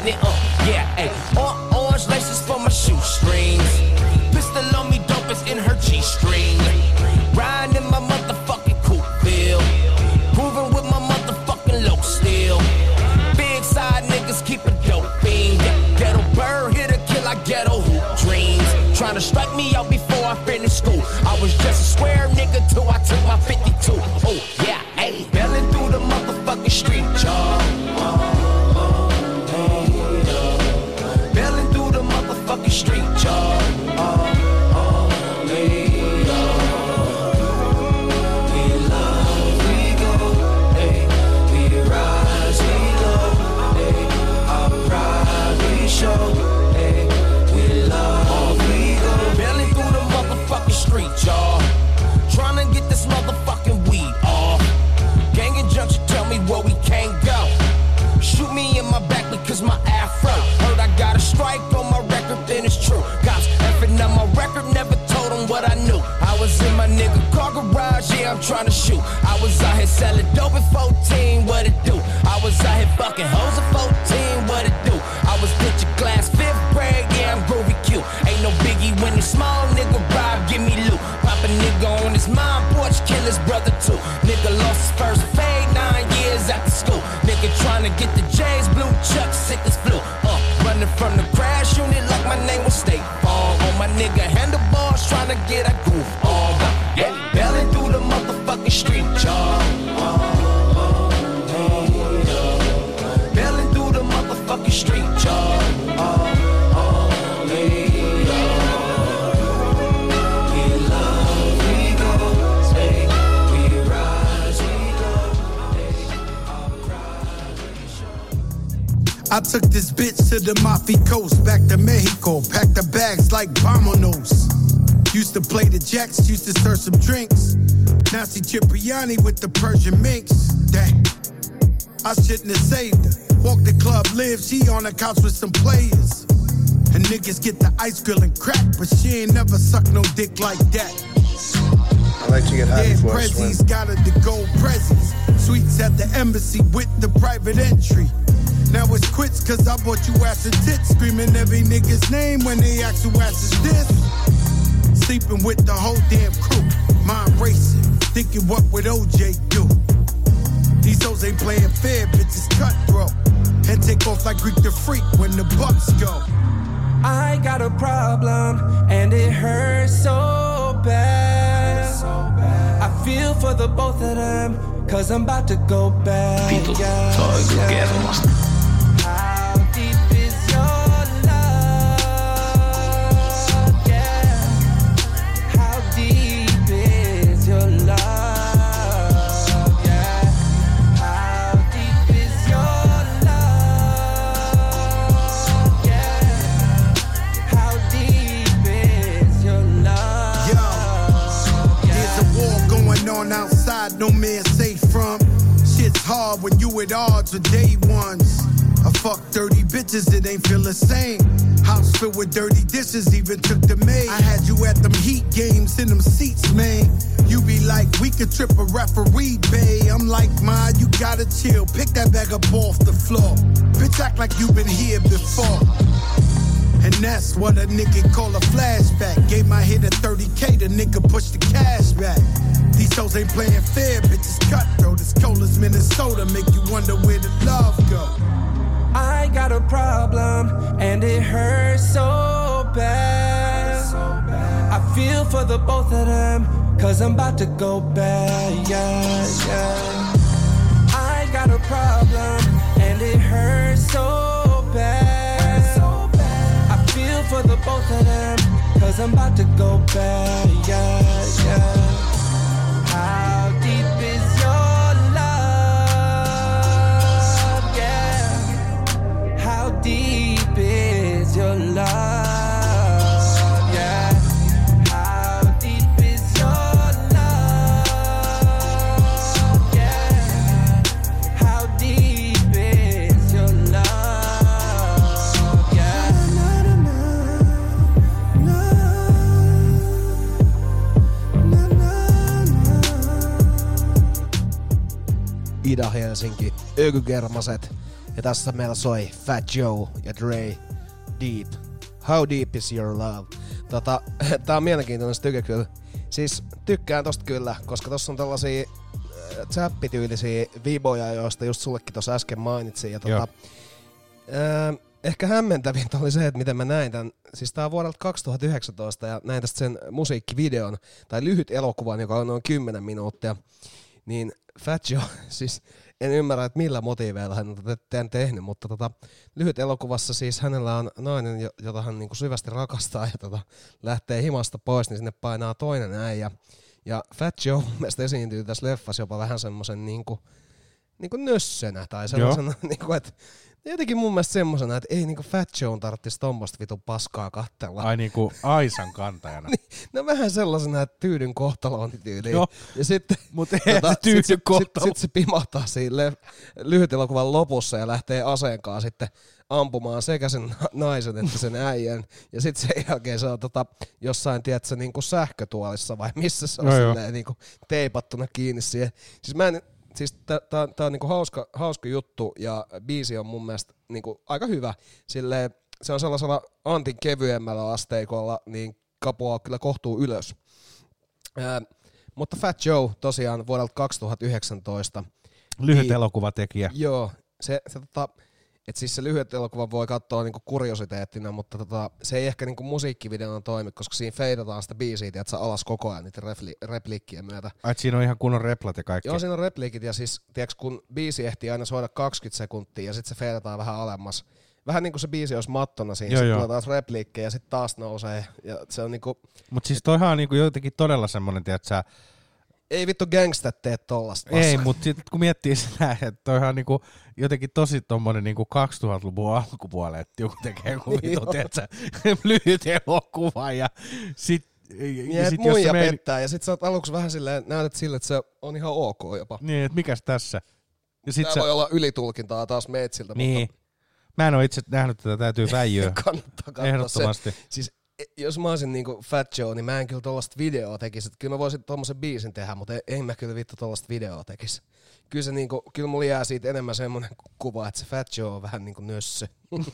it up. Uh. Nigga handlebars, trying to get a groove on. Yeah, belling through the motherfucking street, I took this bitch to the Mafi coast, back to Mexico, packed the bags like Vamonos. Used to play the jacks, used to serve some drinks. See Cipriani with the Persian minks. Dang, I shouldn't have saved her. Walk the club, live, she on the couch with some players. And niggas get the ice grill and crack, but she ain't never sucked no dick like that. I like to get high Yeah, before I swim. Got her the gold Prezzies. Suites at the embassy with the private entry. Now it's quits cause I bought you ass and tits. Screaming every nigga's name when they ask who ass is this. Sleeping with the whole damn crew. Mind racing, thinking what would OJ do? These hoes ain't playing fair, bitches cutthroat. And take off like Greek the freak when the bucks go. I got a problem and it hurts so bad. So bad. I feel for the both of them, cause I'm about to go bad. Vitu, soiku kermasta. How deep is your love? Yeah. How deep is your love? Yeah. No man safe from. Shit's hard when you at odds with day ones. Fuck dirty bitches, it ain't feel the same. House filled with dirty dishes, even took the maid. I had you at them heat games in them seats, man. You be like, we could trip a referee, bae. I'm like, ma, you gotta chill. Pick that bag up off the floor. Bitch, act like you been here before. And that's what a nigga call a flashback. Gave my hit a 30k, the nigga pushed the cash back. These hoes ain't playing fair, bitches cutthroat. It's cold as Minnesota, make you wonder where the love go. I got a problem and it hurts so bad. So bad. I feel for the both of them, cause I'm about to go bad. Yeah, yeah. I got a problem and it hurts so bad. So bad. I feel for the both of them, cause I'm about to go bad. Yeah, yeah. How Ida-Helsinki, Ökygermaset. Ja tässä meillä soi Fat Joe ja Dre Deep. How deep is your love? Tota, tää on mielenkiintoinen styke kyllä. Siis tykkään tosta kyllä, koska tossa on tällaisia äh, zappityylisiä viboja, joista just sullekin tuossa äsken mainitsin. Ja tota, ää, ehkä hämmentävintä oli se, että miten mä näin tämän. Siis tää on vuodelta 2019 ja näin tästä sen musiikkivideon, tai lyhyt elokuvan, joka on noin 10 minuuttia. Niin Fat Joe, siis en ymmärrä, että millä motiiveilla hän on tämän tehnyt, mutta tota, lyhyt elokuvassa siis hänellä on nainen, jo- jota hän niinku syvästi rakastaa ja tota, lähtee himasta pois, niin sinne painaa toinen äijä. Ja Fat Joe mun mielestä esiintyy tässä leffassa jopa vähän semmoisen niinku, niinku nössönä tai sellaisena, niinku, että jotenkin mun mielestä semmosena, että ei niinku Fat Joe tarvitsisi tommoista vitun paskaa kattella. Ai niinku Aisan kantajana. No vähän sellaisena, että tyydyn kohtaloon tyyliin. Joo. Ja sitten, Mut se sit, tyydyn sit, sit, kohtalo. sit, se pimahtaa siinä lyhyt elokuvan lopussa ja lähtee aseenkaan sitten ampumaan sekä sen naisen että sen äijän. Ja sitten sen jälkeen se on tota, jossain, tiedätkö, niin kuin sähkötuolissa vai missä se on joo. silleen, niin kuin teipattuna kiinni siihen. Siis mä en, siis tää on niinku hauska, hauska juttu ja biisi on mun mielestä niinku aika hyvä. Silleen, se on sellaisella antin kevyemmällä asteikolla, niin kapuaa kyllä kohtuu ylös. Ää, mutta Fat Joe tosiaan vuodelta 2019. Lyhyt Niin- elokuvatekijä. Joo, se, se tota, et siis se lyhyt elokuva voi katsoa niinku kuriositeettina, mutta tota, se ei ehkä niinku musiikkivideona toimi, koska siinä feidataan sitä biisiä, että sä alas koko ajan niiden repli- repliikkien myötä. Ai, siinä on ihan kunnon replat ja kaikki. Joo, siinä on repliikit ja siis, tiiäks, kun biisi ehtii aina soida 20 sekuntia ja sitten se feidataan vähän alemmas. Vähän niin kuin se biisi olisi mattona siinä, Joo, sitten joo. tulee taas repliikkejä ja sitten taas nousee. Ja se on niinku, Mut siis toihan on niinku jotenkin todella semmonen, tiedät sä, ei vittu gangstat tee tollasta. Ei, mutta sitten kun miettii sitä, että toihan on niinku jotenkin tosi tommonen niinku 2000-luvun alkupuolelle, että joku tekee joku Niin on. tiedätkö, lyhyt elokuva ja sit, Ja, ja sit jos muija se meni, pettää ja sit sä oot aluksi vähän silleen, näytät sille, että se on ihan ok jopa. niin, että mikäs tässä? Ja sit Tää sä, voi olla ylitulkintaa taas meitsiltä, niin, mutta mä en oo itse nähnyt tätä, täytyy väijyä. kannattaa katsoa Ehdottomasti. se. Siis jos mä olisin niinku Fat Joe, niin mä en kyllä tollaista videoa tekisi. Kyllä mä voisin tommosen biisin tehdä, mutta ei mä kyllä vittu tollaista videoa tekisi. Kyllä, se niinku, kyllä mulla jää siitä enemmän semmonen kuva, että se Fat Joe on vähän niinku nössö.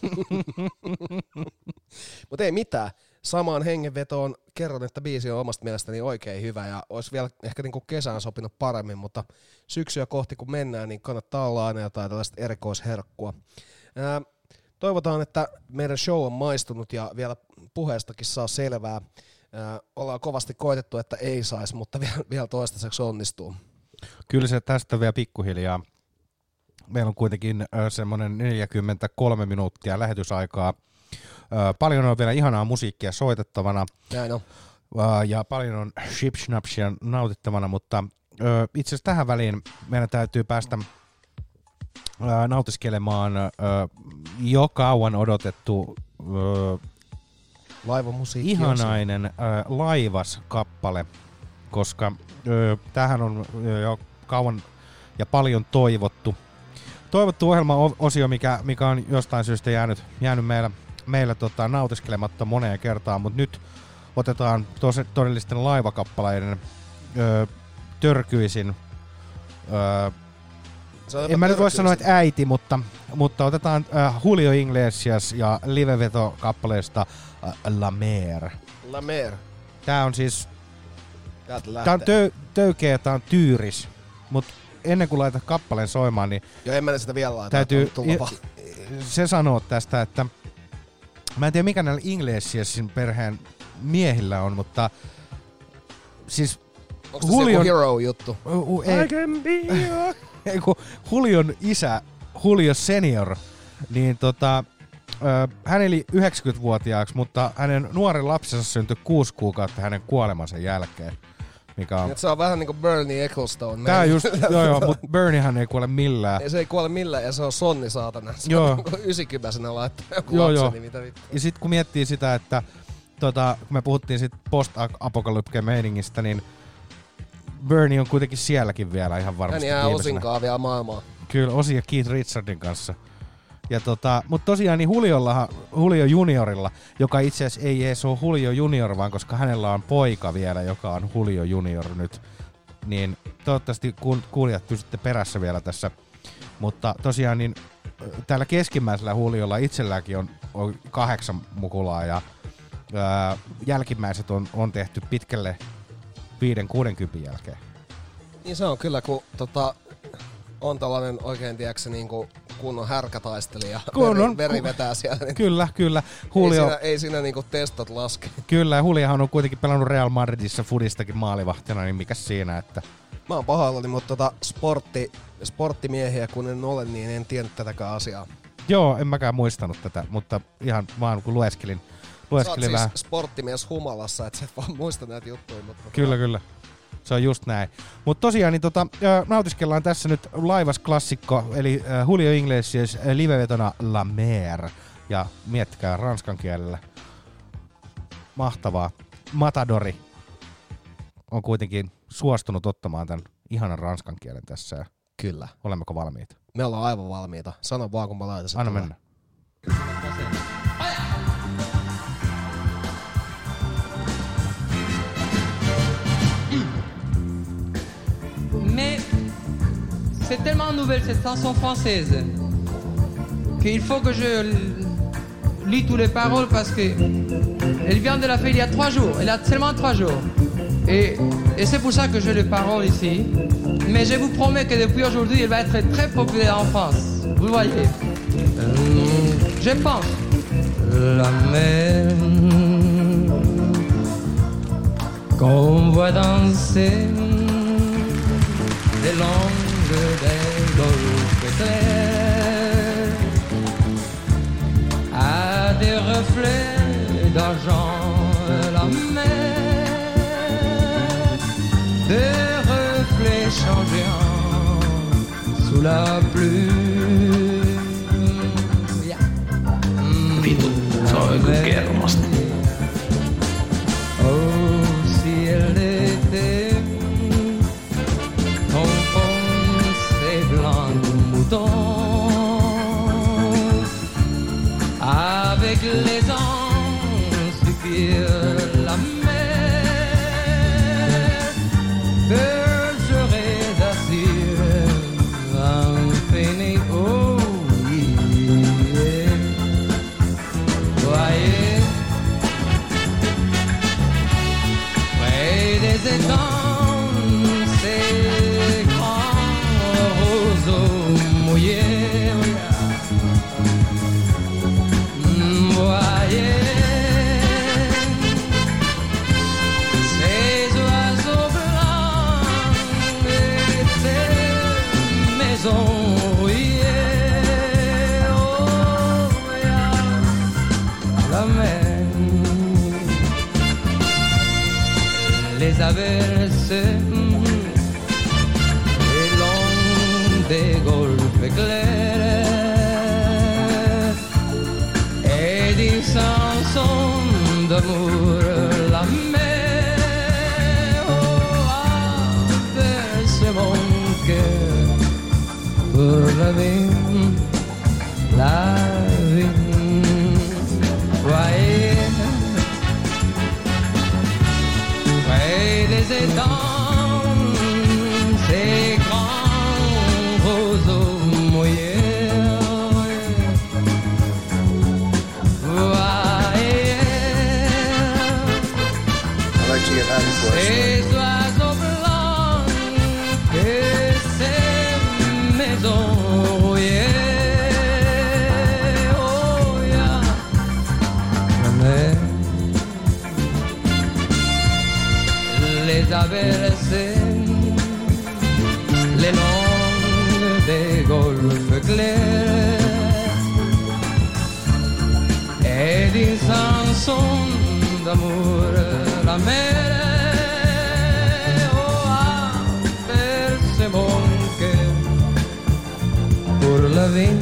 mutta ei mitään. Samaan hengenvetoon kerron, että biisi on omasta mielestäni oikein hyvä ja olisi vielä ehkä niinku kesään sopinut paremmin, mutta syksyä kohti kun mennään, niin kannattaa olla aina jotain tällaista erikoisherkkua. Ää, toivotaan, että meidän show on maistunut ja vielä puheestakin saa selvää. Ää, ollaan kovasti koitettu, että ei saisi, mutta vielä, vielä toistaiseksi onnistuu. Kyllä se tästä vielä pikkuhiljaa. Meillä on kuitenkin semmoinen 43 minuuttia lähetysaikaa. Paljon on vielä ihanaa musiikkia soitettavana. Näin on. Ja paljon on shipsnapsia nautittavana, mutta itse asiassa tähän väliin meidän täytyy päästä nautiskelemaan jo kauan odotettu Laivamusiikki. ihanainen laivas-kappale, koska ö, tämähän on jo kauan ja paljon toivottu. Toivottu ohjelma-osio, mikä, mikä on jostain syystä jäänyt, jäänyt meillä, meillä tota, nautiskelematta moneen kertaan, mutta nyt otetaan tos, todellisten laivakappaleiden ö, törkyisin ö, en mä nyt voi sanoa, että äiti, mutta, mutta otetaan äh, Julio Iglesias ja Liveveto kappaleesta äh, La Mer. La Mer. Tää on siis, tää on tö, töykeä, tää on tyyris, mutta ennen kuin laitat kappaleen soimaan, niin Joo, en mä sitä vielä laita. täytyy se sanoa tästä, että mä en tiedä mikä näillä Iglesiasin perheen miehillä on, mutta siis Onko se joku hero juttu? Uh, uh, ei, ei, kun Julion isä, Julio senior, niin tota, hän eli 90-vuotiaaksi, mutta hänen nuori lapsensa syntyi kuusi kuukautta hänen kuolemansa jälkeen. Mikä on... Et se on vähän niinku Bernie Ecclestone. Tää just, joo joo, mutta Berniehän ei kuole millään. Ei, se ei kuole millään ja se on sonni saatana. Se Joo. on niinku 90 laittaa joku Joo, lapseni, joo. mitä vittu. Ja sitten kun miettii sitä, että tota, kun me puhuttiin sit post-apokalypke meiningistä, niin Bernie on kuitenkin sielläkin vielä ihan Hän varmasti jää viimeisenä. osinkaan vielä maailmaa. Kyllä, Osi ja Keith Richardin kanssa. Ja tota, mutta tosiaan niin Juliollahan, Julio Juniorilla, joka itse asiassa ei edes ole Julio Junior, vaan koska hänellä on poika vielä, joka on Julio Junior nyt niin toivottavasti kuul- kuulijat pysytte perässä vielä tässä. Mutta tosiaan niin täällä keskimmäisellä huuliolla itselläkin on, on kahdeksan mukulaa ja ää, jälkimmäiset on, on tehty pitkälle 5-60 jälkeen. Niin se on kyllä, kun tota, on tällainen oikein, tiedätkö, niin kuin kunnon härkätaistelija. Kun veri, on- veri vetää siellä. Niin Kyllä, kyllä. Ei Julio, siinä, ei siinä niinku testot laske. kyllä, ja Juliohan on kuitenkin pelannut Real Madridissa Fudistakin maalivahtina, niin mikä siinä, että Mä oon pahoillani, mutta tota, sportti, sporttimiehiä kun en ole, niin en tiennyt tätäkään asiaa. joo, en mäkään muistanut tätä, mutta ihan vaan kun lueskelin, Lueskelin siis vähän. sporttimies humalassa, et sä et vaan muista näitä juttuja. Mutta tota, Kyllä, kyllä. Se on just näin. Mutta tosiaan, niin tota, nautiskellaan tässä nyt laivas klassikko, eli Julio Iglesias livevetona La Mer. Ja miettikää ranskan kielellä. Mahtavaa. Matadori on kuitenkin suostunut ottamaan tämän ihanan ranskan kielen tässä. Ja Kyllä. Olemmeko valmiita? Me ollaan aivan valmiita. Sano vaan, kun mä laitan sen Anna mennä. C'est tellement nouvelle cette chanson française qu'il faut que je lis toutes les paroles parce que elle vient de la faire il y a trois jours. Elle a seulement trois jours. Et, et c'est pour ça que j'ai les paroles ici. Mais je vous promets que depuis aujourd'hui, elle va être très populaire en France. Vous voyez. Je pense. La mer qu'on voit danser des longues des golfes clairs à des reflets d'argent la mer. Des reflets changeants sous la pluie. Vitu, se on joku kermasta. D'amour la mer oh, averse mon cœur pour la vie la vie voyez près des étangs, la mer oh, a percé mon cœur pour la vie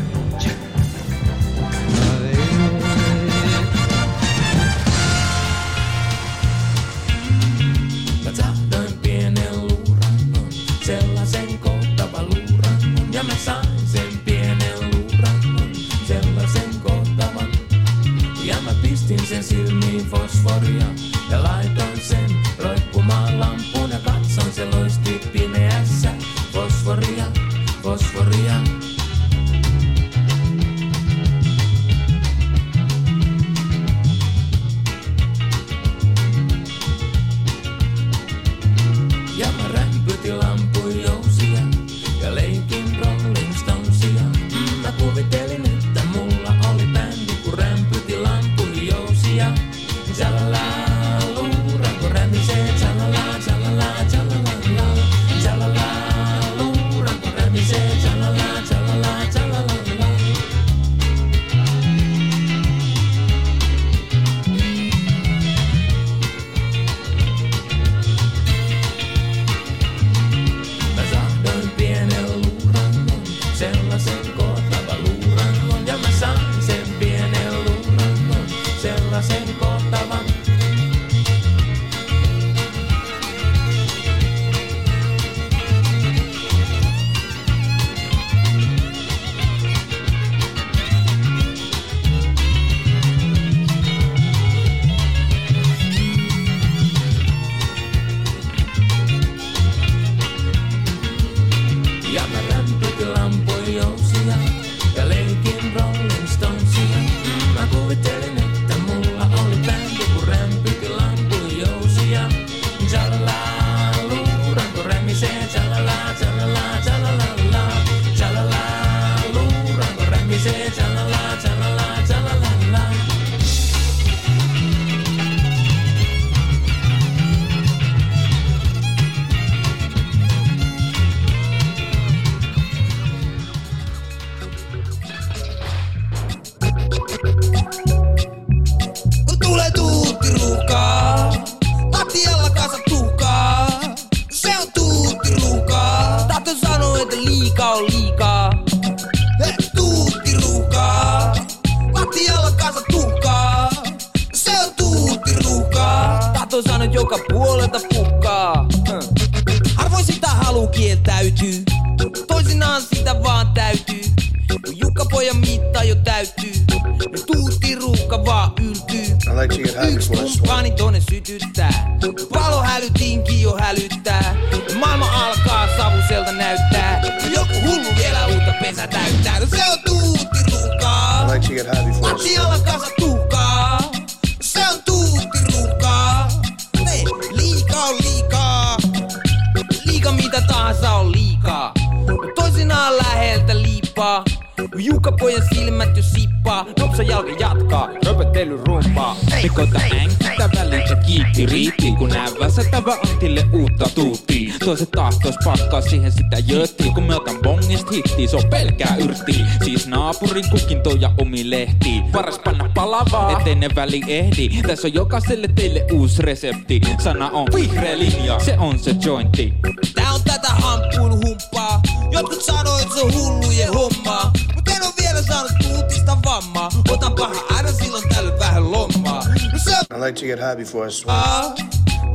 pakkaa siihen sitä jöttiä Kun mä otan bongist hittiä, se on pelkää yrtti Siis naapurin kukinto ja omi lehti Paras panna palavaa, ettei ne väli ehdi Tässä on jokaiselle teille uusi resepti Sana on vihreä linja, se on se jointti Tää on tätä hamppuilu humppaa. Jotkut sanoo, että se on hullujen hommaa. Mut en oo vielä saanut tuutista vammaa. Otan paha aina silloin tällöin vähän lommaa. No se on I like to get high before I. Ah,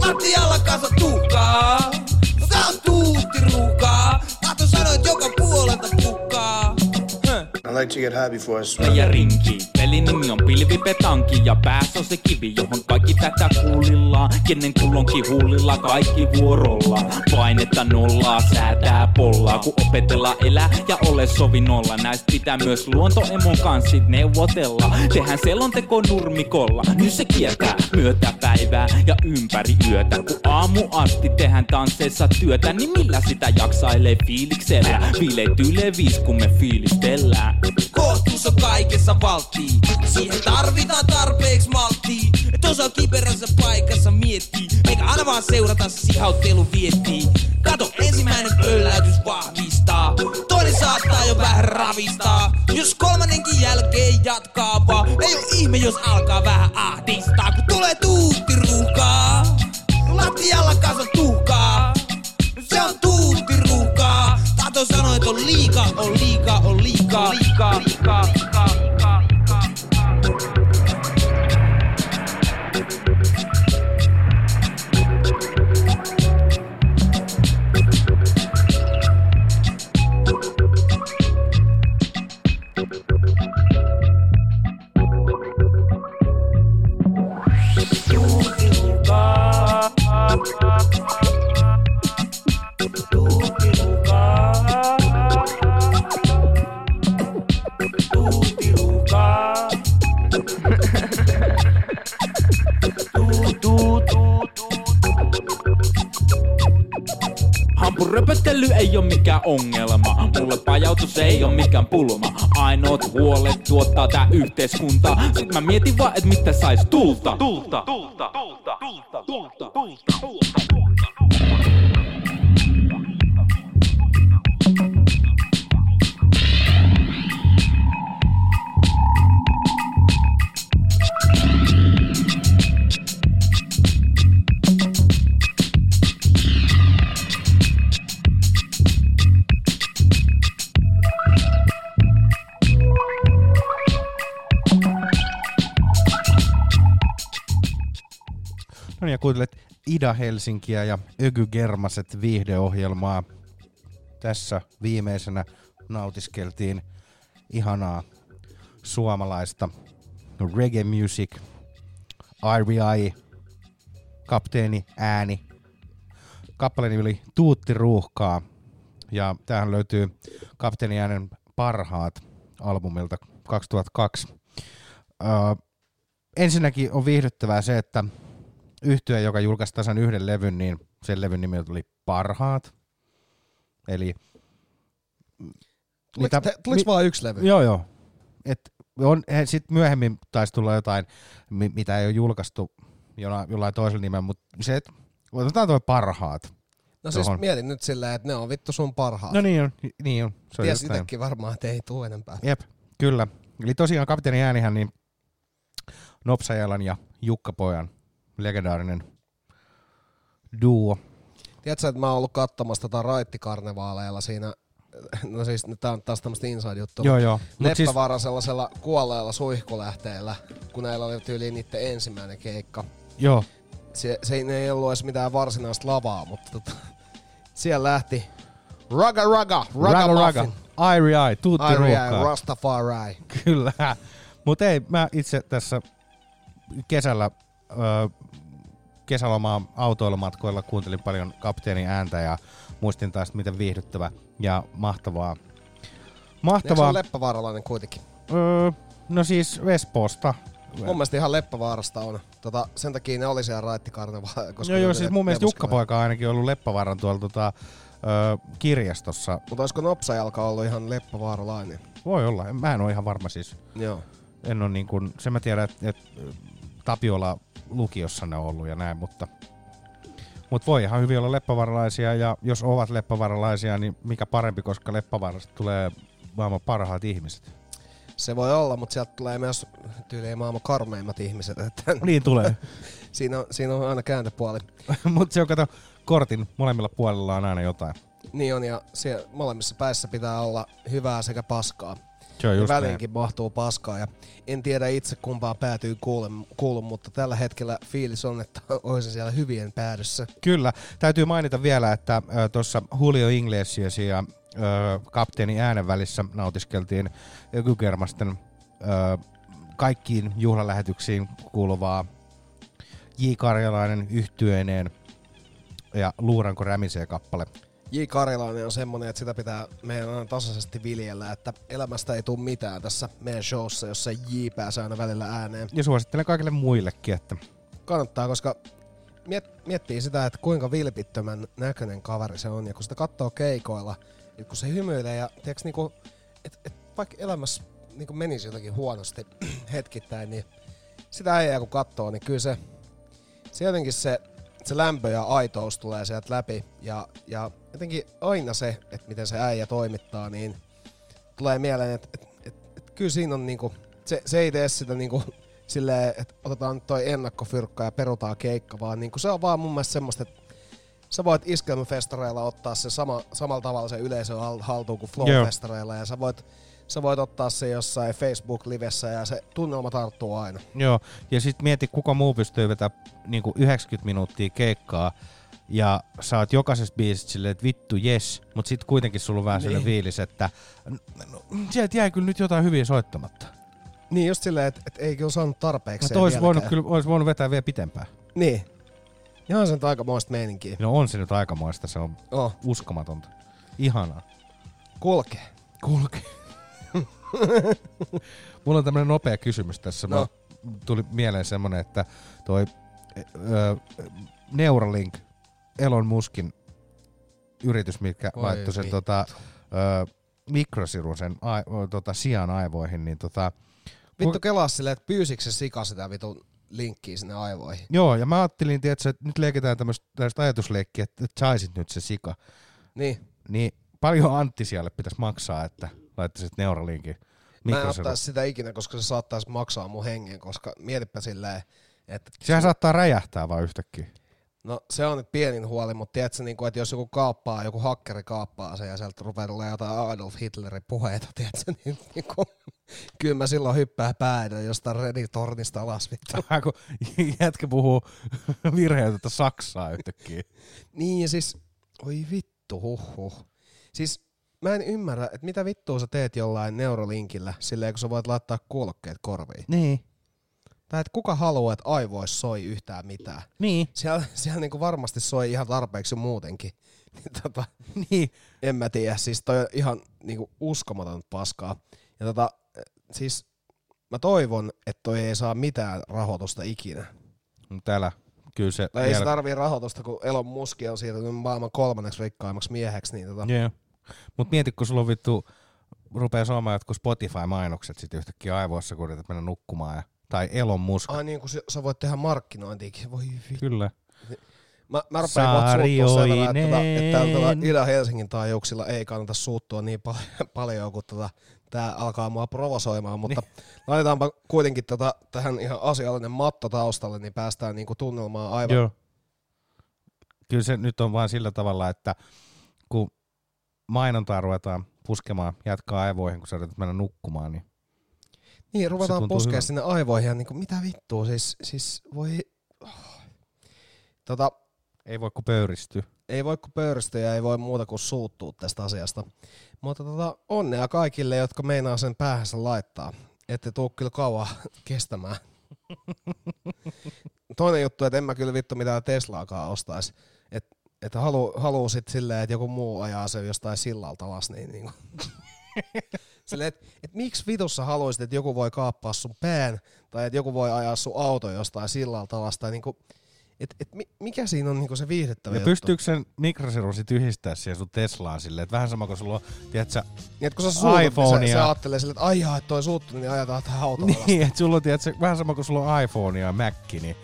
Lattialla kanssa tuhkaa. Ruuhkaa. Tahto sanoa, joka puolelta. I like to get high before I smoke. ja rinki. Pelin nimi on pilvipetanki ja päässä on se kivi, johon kaikki tätä kuulillaan. Kenen kullonkin huulilla kaikki vuorolla. Painetta nollaa, säätää pollaa, kun opetellaan elää ja ole sovinnolla. Näistä pitää myös luontoemon kanssa neuvotella. Tehän selonteko nurmikolla, nyt se kiertää myötä päivää ja ympäri yötä. Kun aamu asti tehdään tansseissa työtä, niin millä sitä jaksailee fiiliksellä? Viileityy viis, kun me fiilistellään. Kohtuus on kaikessa valttii. Siihen tarvitaan tarpeeksi malttia. Et osaa kiperässä paikassa miettii. Eikä aina vaan seurata sihauttelun viettiin. Kato, ensimmäinen pölläytys vahvistaa. Saattaa jo vähän ravistaa. Jos kolmannenkin jälkeen jatkaa vaan. Ei oo ihme, jos alkaa vähän ahdistaa. Kun tulee tuutti ruuhkaa. Lattialla kanssa tuhkaa. Se on tuutti ruuhkaa. Tahto sanoo, että on liikaa, on liikaa, on liikaa, liikaa, liikaa. Ei oo mikään ongelma. Mulle pajautus ei oo mikään pulma. Ainoat huolet tuottaa tää yhteiskunta. Sit mä mietin vaan, et mitä sais tulta. Tulta, tulta, tulta, tulta, tulta, tulta. No niin, ja kuuntelet Ida Helsinkiä ja Öky Germaset viihdeohjelmaa. Tässä viimeisenä nautiskeltiin ihanaa suomalaista reggae music, RBI, kapteeni ääni. Kappaleen oli Tuutti ruuhkaa. Ja tähän löytyy kapteeni äänen parhaat albumilta 2002. Öö, ensinnäkin on viihdyttävää se, että yhtye, joka julkaisi tasan yhden levyn, niin sen levyn nimi oli Parhaat. Eli... Tuliko te- tuliko vaan yksi levy? Joo, joo. Et on, sitten myöhemmin taisi tulla jotain, mi- mitä ei ole julkaistu jollain, jollain toisella nimellä, mutta se, että otetaan tuo Parhaat. No siis tohon. mietin nyt silleen, että ne on vittu sun parhaat. No niin on, niin on. Se on Ties itekin varmaan, että ei tuu enempää. Jep, kyllä. Eli tosiaan kapteeni äänihän niin Nopsajalan ja Jukka Pojan legendaarinen duo. Tiedätkö, että mä oon ollut katsomassa tota raittikarnevaaleilla siinä no siis tää on taas tämmöstä inside-juttua. Joo, joo. Mut Leppävaaran sellaisella kuolleella suihkulähteellä, kun näillä oli tyyliin niiden ensimmäinen keikka. Joo. Se, se ei, ollut edes mitään varsinaista lavaa, mutta tota, siellä lähti Raga Raga, Raga, Raga Raga. Muffin. Airi ai, tuutti Ai, ai, ruuhkaa. Rastafari. Kyllä. Mutta ei, mä itse tässä kesällä ö, kesälomaa autoilumatkoilla kuuntelin paljon kapteenin ääntä ja muistin taas, miten viihdyttävä ja mahtavaa. Eikö se Mahtavaa. leppävaaralainen kuitenkin? Öö, no siis Espoosta. Mun mielestä ihan Leppävaarasta on. Tota, sen takia ne oli siellä raittikarnevalla. Koska Joo, joo, siis mun mielestä. Jukka-poika on ainakin ollut Leppävaaran tuolla tota, ö, kirjastossa. Mutta olisiko Nopsajalka ollut ihan Leppävaaralainen? Voi olla, mä en ole ihan varma siis. Joo. En ole niin kuin, sen mä tiedän, että et Tapiola lukiossa ne on ollut ja näin, mutta Mutta voi ihan hyvin olla leppävaralaisia ja jos ovat leppävaralaisia, niin mikä parempi, koska leppävarasta tulee maailman parhaat ihmiset. Se voi olla, mutta sieltä tulee myös tyyliin maailman karmeimmat ihmiset. Että Niin tulee. siinä, on, siinä on aina kääntöpuoli. Mutta se on kato, kortin molemmilla puolilla on aina jotain. Niin on, ja siellä molemmissa päissä pitää olla hyvää sekä paskaa. Se on ja just väliinkin mahtuu paskaa. Ja en tiedä itse kumpaa päätyy kuulun, kuulun, mutta tällä hetkellä fiilis on, että olisin siellä hyvien päädyssä. Kyllä. Täytyy mainita vielä, että tuossa Julio Iglesias ja ö, kapteeni äänen välissä nautiskeltiin Kykermasten ö, kaikkiin juhlalähetyksiin kuuluvaa J. Karjalainen yhtyeineen ja Luuranko rämisee kappale. J. Karjalainen on semmonen, että sitä pitää meidän aina tasaisesti viljellä, että elämästä ei tule mitään tässä meidän showssa, jos se J pääsee aina välillä ääneen. Ja suosittelen kaikille muillekin, että Kannattaa, koska miet, miettii sitä, että kuinka vilpittömän näköinen kaveri se on, ja kun sitä katsoo keikoilla, ja kun se hymyilee, ja tiiäks, niinku, et, et vaikka elämässä niinku menisi jotenkin huonosti hetkittäin, niin sitä äijää kun katsoo, niin kyllä se, se jotenkin se, se lämpö ja aitous tulee sieltä läpi, ja, ja jotenkin aina se, että miten se äijä toimittaa, niin tulee mieleen, että et, et, et kyllä siinä on niinku, se, se ei tee sitä niinku silleen, että otetaan nyt toi ennakkofyrkka ja perutaan keikka, vaan niinku se on vaan mun mielestä semmoista, että sä voit iskelmäfestareilla ottaa se sama, samalla tavalla se yleisö hal- haltuun kuin. Flow-festareilla, ja sä voit, sä voit ottaa se jossain Facebook-livessä, ja se tunnelma tarttuu aina. Joo, ja sitten mieti, kuka muu pystyy vetämään niinku 90 minuuttia keikkaa, ja sä oot jokaisesta biisistä silleen, että vittu jes, mutta sitten kuitenkin sulla on vähän niin. Niin. sellainen fiilis, että no, sieltä jäi kyllä nyt jotain hyviä soittamatta. Niin just silleen, että et ei kyllä saanut tarpeeksi. Mutta olisi voinut, kyllä, olisi voinut vetää vielä pitempään. Niin. Ihan sen aikamoista meininkiä. No on se nyt aikamoista, se on Oh. uskomatonta. Ihanaa. Kulkee. Kulkee. Mulla on tämmönen nopea kysymys tässä. No. Tuli mieleen semmonen, että toi ö, Neuralink, Elon Muskin yritys, mikä Voi laittoi sen vittu. tota, ö, mikrosirun sen ai, o, tota, sian aivoihin, niin tota, Vittu kelaa silleen, että pyysikö se sika sitä vitun linkkiä sinne aivoihin. Joo, ja mä ajattelin, tiedätkö, että nyt leikitään tämmöistä ajatusleikkiä, että, että saisit nyt se sika. Niin. Niin paljon Antti siellä pitäisi maksaa, että laittaisit Neuralinkin Mä en ottaisi sitä ikinä, koska se saattaisi maksaa mun hengen, koska mietipä silleen, että... Sehän saattaa räjähtää vaan yhtäkkiä. No se on nyt pienin huoli, mutta tiedätkö, niin kuin, että jos joku kaappaa, joku hakkeri kaappaa sen ja sieltä rupeaa tulemaan jotain Adolf Hitlerin puheita, tiedätkö, niin, niin kuin, kyllä mä silloin hyppää päädä jostain Reditornista alas kun jätkä puhuu virheetöntä saksaa yhtäkkiä. Niin ja siis, oi vittu, huhhuh. Siis mä en ymmärrä, että mitä vittua sä teet jollain neurolinkillä silleen, kun sä voit laittaa kuulokkeet korviin. Niin. Tai että kuka haluaa, että aivoissa soi yhtään mitään. Niin. Siellä, siellä niinku varmasti soi ihan tarpeeksi muutenkin. Niin tota, niin. En mä tiedä, siis toi on ihan niinku uskomaton paskaa. Ja tota, siis mä toivon, että toi ei saa mitään rahoitusta ikinä. Täällä kyllä se... Tai ei se tarvii rahoitusta, kun Elon Musk on siirtynyt maailman kolmanneksi rikkaimmaksi mieheksi. Niin tota, Joo. Mut mieti, kun sulla on vittu, rupeaa saamaan jotkut Spotify-mainokset sit yhtäkkiä aivoissa, kun yrität mennä nukkumaan. Ja, tai Elon Musk. Ai niin, kun sä, sä voit tehdä markkinointiakin. Voi vittu. Kyllä. Mä, mä rupean kohta suuttua sen verran, että, että tota Saarioinen. Ida-Helsingin taajuuksilla ei kannata suuttua niin pal- paljon, kun tota, tää alkaa mua provosoimaan, mutta niin. laitetaanpa kuitenkin tota, tähän ihan asiallinen matto taustalle, niin päästään niinku tunnelmaan aivan. Joo. Kyllä se nyt on vaan sillä tavalla, että kun mainontaa ruvetaan puskemaan, jatkaa aivoihin, kun sä yrität mennä nukkumaan, niin Niin, ruvetaan puskea sinne aivoihin ja niinku, mitä vittua, siis, siis voi... Tota, ei voi kuin pöyristyä. Ei voi kuin pöyristyä ja ei voi muuta kuin suuttua tästä asiasta. Mutta tota, onnea kaikille, jotka meinaa sen päähänsä laittaa. Ette tuu kyllä kauan kestämään. Toinen juttu, että en mä kyllä vittu mitään Teslaakaan ostaisi. Että et halu, haluu sit silleen, että joku muu ajaa sen jostain sillalta alas, niin niinku. Silleen, että et miksi vitussa haluaisit, että joku voi kaappaa sun pään, tai että joku voi ajaa sun auto jostain sillalta alas, tai niinku, et, et mi- mikä siinä on niinku se viihdyttävä Ja juttu? pystyykö sen mikrosirun sit yhdistää siihen sun Teslaan silleen, että vähän sama kuin sulla on, tiedätkö, Niin, että kun sä suutut, iPhone niin se, se ja... ajattelee silleen, että ai jaa, että toi suuttunut, niin ajetaan tähän autoon. Niin, että sulla on, tiedätkö, vähän sama kuin sulla on iPhone ja Mac, niin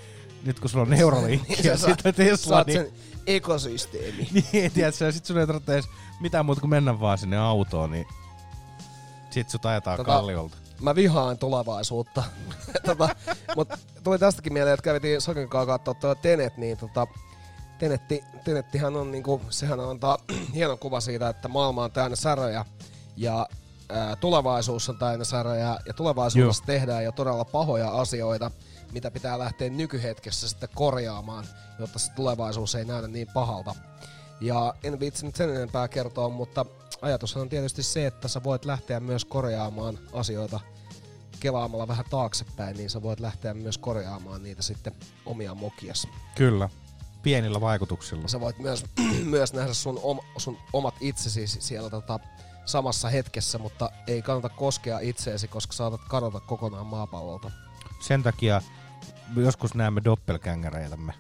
nyt kun sulla on Neuralink Niin ja sä sitten Tesla, niin... sen ekosysteemi. niin, tiedätkö, sit sun ei tarvitse edes mitään muuta kuin mennä vaan sinne autoon, niin sit sut ajetaan Tota, kalliolta. Mä vihaan tulevaisuutta. tota, Mutta tuli tästäkin mieleen, että kävitiin Saken kanssa katsoa tuo Tenet, niin tota, Tenetti, Tenettihän on niinku, sehän antaa hieno kuva siitä, että maailma on täynnä säröjä ja ää, tulevaisuus on täynnä ja tulevaisuudessa tehdään jo todella pahoja asioita, mitä pitää lähteä nykyhetkessä sitten korjaamaan, jotta se tulevaisuus ei näytä niin pahalta. Ja en viitsi nyt sen enempää kertoa, mutta ajatushan on tietysti se, että sä voit lähteä myös korjaamaan asioita kelaamalla vähän taaksepäin, niin sä voit lähteä myös korjaamaan niitä sitten omia mokias. Kyllä. Pienillä vaikutuksilla. Sä voit myös, myös nähdä sun, om, sun omat itsesi siellä tota, samassa hetkessä, mutta ei kannata koskea itseesi, koska saatat kadota kokonaan maapallolta. Sen takia joskus näemme doppelgängereitämme.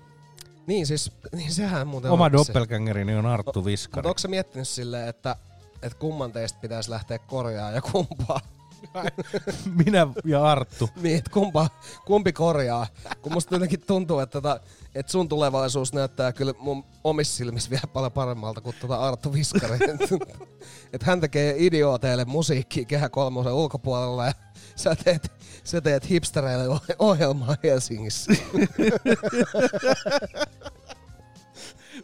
Niin siis, niin sehän muuten Oma on se. doppelgängerini on Arttu Viskari. Mutta onko sä miettinyt silleen, että, että kumman teistä pitäisi lähteä korjaa ja kumpaa? Minä ja Arttu. niin, että kumpa, kumpi korjaa. Kun musta jotenkin tuntuu, että, tota, että sun tulevaisuus näyttää kyllä mun omissa silmissä vielä paljon paremmalta kuin tota Arttu Viskari. että hän tekee idiooteille musiikkia Kehä kolmosen ulkopuolella ja sä teet, sä teet hipstereille oh- ohjelmaa Helsingissä.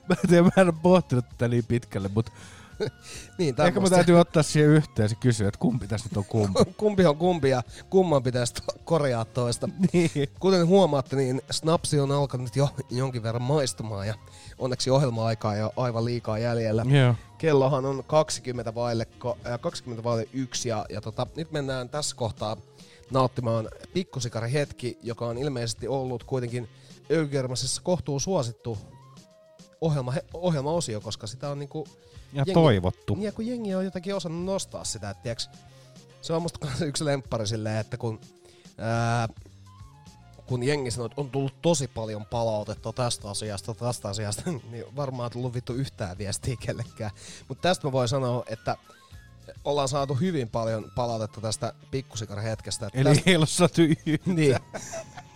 Mä en tiedä, mä en ole pohtinut tätä niin pitkälle, mutta niin, ehkä mä täytyy ottaa siihen yhteen ja kysyä, että kumpi tässä nyt on kumpi. kumpi on kumpi ja kumman pitäisi to- korjaa toista. Niin. Kuten huomaatte, niin snapsi on alkanut jo jonkin verran maistumaan ja onneksi ohjelma-aikaa ei ole aivan liikaa jäljellä. Joo. Kellohan on 20 vaille, ko- äh, 20 vaille yksi ja, ja tota, nyt mennään tässä kohtaa nauttimaan pikkusikari hetki, joka on ilmeisesti ollut kuitenkin Ögermasessa kohtuu suosittu ohjelma, ohjelmaosio, koska sitä on niinku... Ja toivottu. Niin, ja kun jengi on jotenkin osannut nostaa sitä, että tiiäks, se on musta yksi lemppari silleen, että kun, ää, kun jengi sanoo, että on tullut tosi paljon palautetta tästä asiasta, tästä asiasta, niin varmaan on tullut vittu yhtään viestiä kellekään. Mutta tästä mä voin sanoa, että ollaan saatu hyvin paljon palautetta tästä pikkusikar hetkestä. Eli ei ole saatu yhtään. Niin.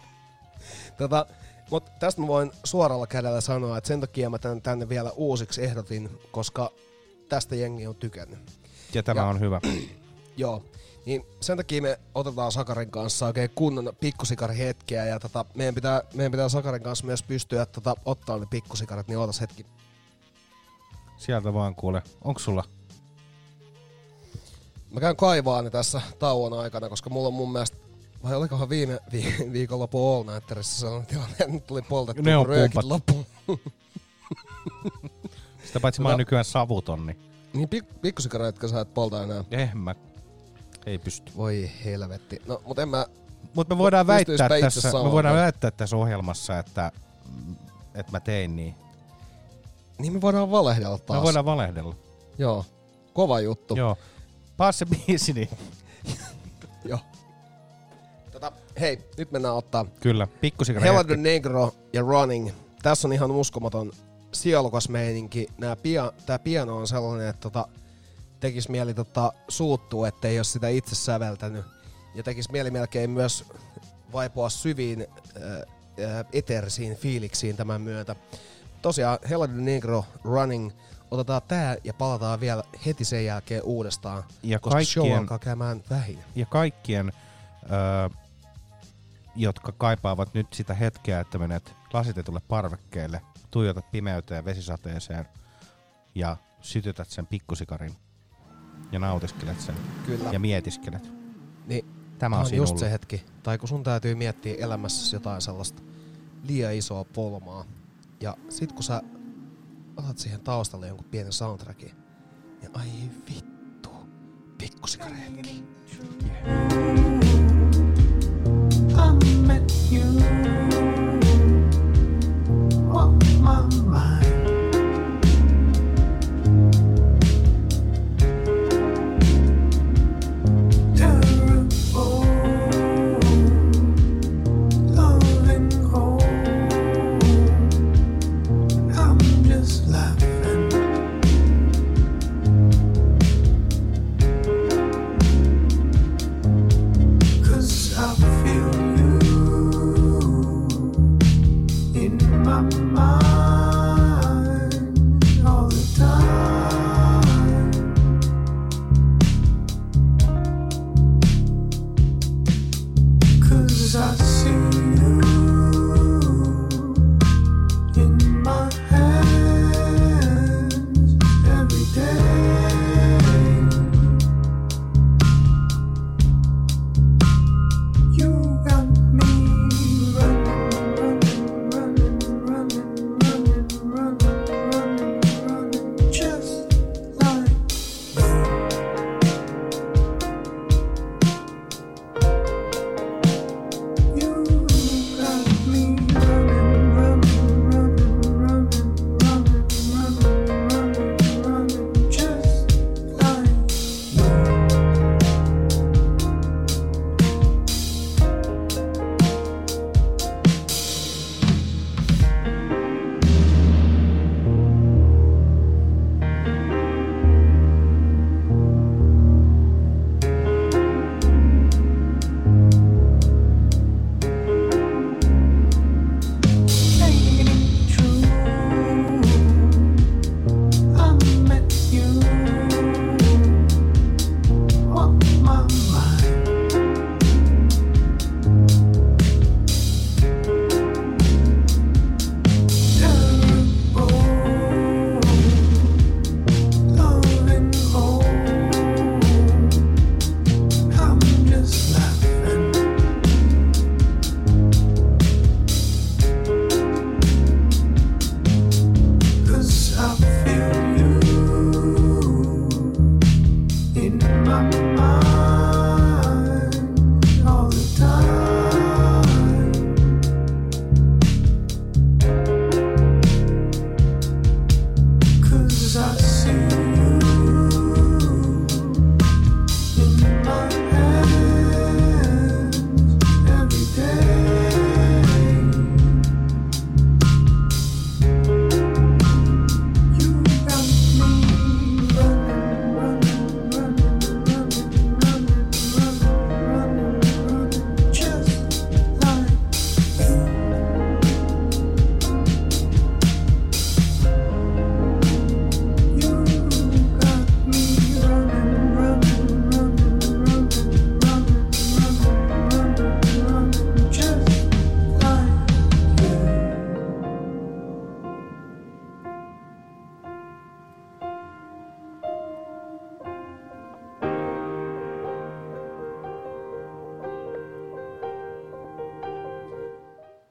tota, mutta tästä mä voin suoralla kädellä sanoa, että sen takia mä tän tänne vielä uusiksi ehdotin, koska tästä jengi on tykännyt. Ja tämä Ja- on hyvä. Joo. Niin sen takia me otetaan Sakarin kanssa oikein kunnon pikkusikari hetkeä ja tota, meidän, pitää, meidän pitää Sakarin kanssa myös pystyä tota, ottaa ne pikkusikarit, niin ootas hetki. Sieltä vaan kuule. Onks sulla? Mä käyn kaivaa ne tässä tauon aikana, koska mulla on mun mielestä, vai olikohan viime vi- viikonloppu All Nighterissa sellainen tilanne, että nyt tuli poltettu Ne on röökit loppuun. Sitä paitsi mä oon Tota- nykyään savuton, niin Niin pik- pikkusikareita sä et polta enää. eh mä ei pysty. Voi helvetti. No, mut en mä... Mutta me voidaan väittää tässä, me voidaan väittää tässä ohjelmassa, että, että mä tein niin. Niin me voidaan valehdella taas. Me voidaan valehdella. Joo. Kova juttu. Joo. Paas se biisi, niin Joo. Hei, nyt mennään ottaa kyllä. Pikkusikari Hella the Negro ja Running. Tässä on ihan uskomaton sielukas meininki. Nää pia, tää piano on sellainen, että tota, tekis mieli tota, suuttua, ettei ole sitä itse säveltänyt. Ja tekis mieli melkein myös vaipua syviin äh, äh, eterisiin fiiliksiin tämän myötä. Tosiaan Hella the Negro Running. Otetaan tää ja palataan vielä heti sen jälkeen uudestaan, Ja koska show kaikkien- alkaa käymään vähin. ja kaikkien, ö, jotka kaipaavat nyt sitä hetkeä, että menet lasitetulle parvekkeelle, tuijotat pimeyteen ja vesisateeseen ja sytytät sen pikkusikarin ja nautiskelet sen Kyllä. ja mietiskelet. Niin, Tämä on on just se hetki. Tai kun sun täytyy miettiä elämässäsi jotain sellaista liian isoa polmaa. Ja sit kun sä otat siihen taustalle jonkun pienen soundtrackin, niin ai vittu, pikkusikareetki. I met you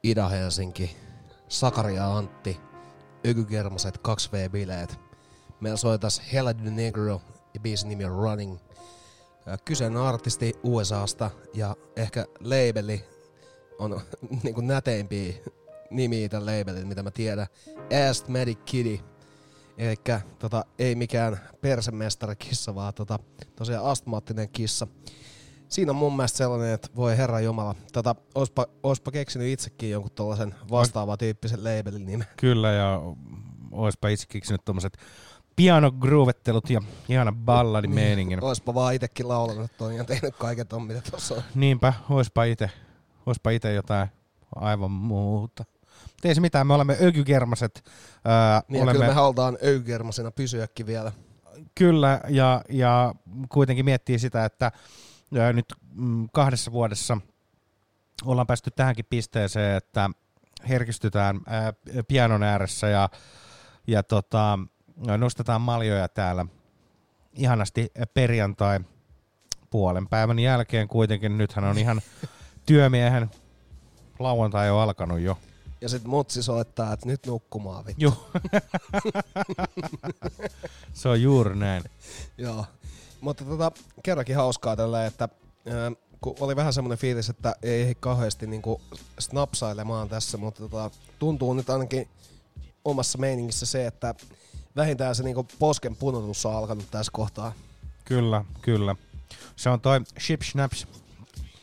Ida-Helsinki, Sakari ja Antti, Ökykermaset 2V-bileet. Meillä soitas Hella the Negro ja biisin nimi on Running. Ää, Kyseinen artisti USAsta ja ehkä labeli on niinku näteimpiä nimiä tämän labelin, mitä mä tiedän. Asthmatic Kitty. Elikkä tota, ei mikään persemestarikissa, vaan tota, tosiaan astmaattinen kissa. Siinä on mun mielestä sellainen, että voi herra jumala, tota, oispa, oispa keksinyt itsekin jonkun tollasen vastaavan tyyppisen labelin nimen. Kyllä, ja oispa itse keksinyt tommoset pianogroovettelut ja ihana balladin meiningin. Oispa vaan itekin laulanut ton ja tehnyt kaiken ton, mitä tossa on. Niinpä, oispa ite, oispa ite jotain aivan muuta. Ei se mitään, me olemme ökykermaset. Ää, Niin olemme... kyllä me halutaan öykermasena pysyäkin vielä. Kyllä, ja, ja kuitenkin miettii sitä, että nyt mm, kahdessa vuodessa ollaan päästy tähänkin pisteeseen, että herkistytään ää, pianon ääressä ja, ja tota, No, nostetaan maljoja täällä ihanasti perjantai puolen päivän jälkeen kuitenkin. Nythän on ihan työmiehen lauantai on alkanut jo. Ja sit mutsi soittaa, että nyt nukkumaan vittu. Joo. Se on juuri näin. Joo. Mutta tota, kerrankin hauskaa tällä, että ää, kun oli vähän semmoinen fiilis, että ei ehdi kauheasti niinku snapsailemaan tässä, mutta tota, tuntuu nyt ainakin omassa meiningissä se, että vähintään se niinku posken punotus on alkanut tässä kohtaa. Kyllä, kyllä. Se on toi Ship Snaps. Se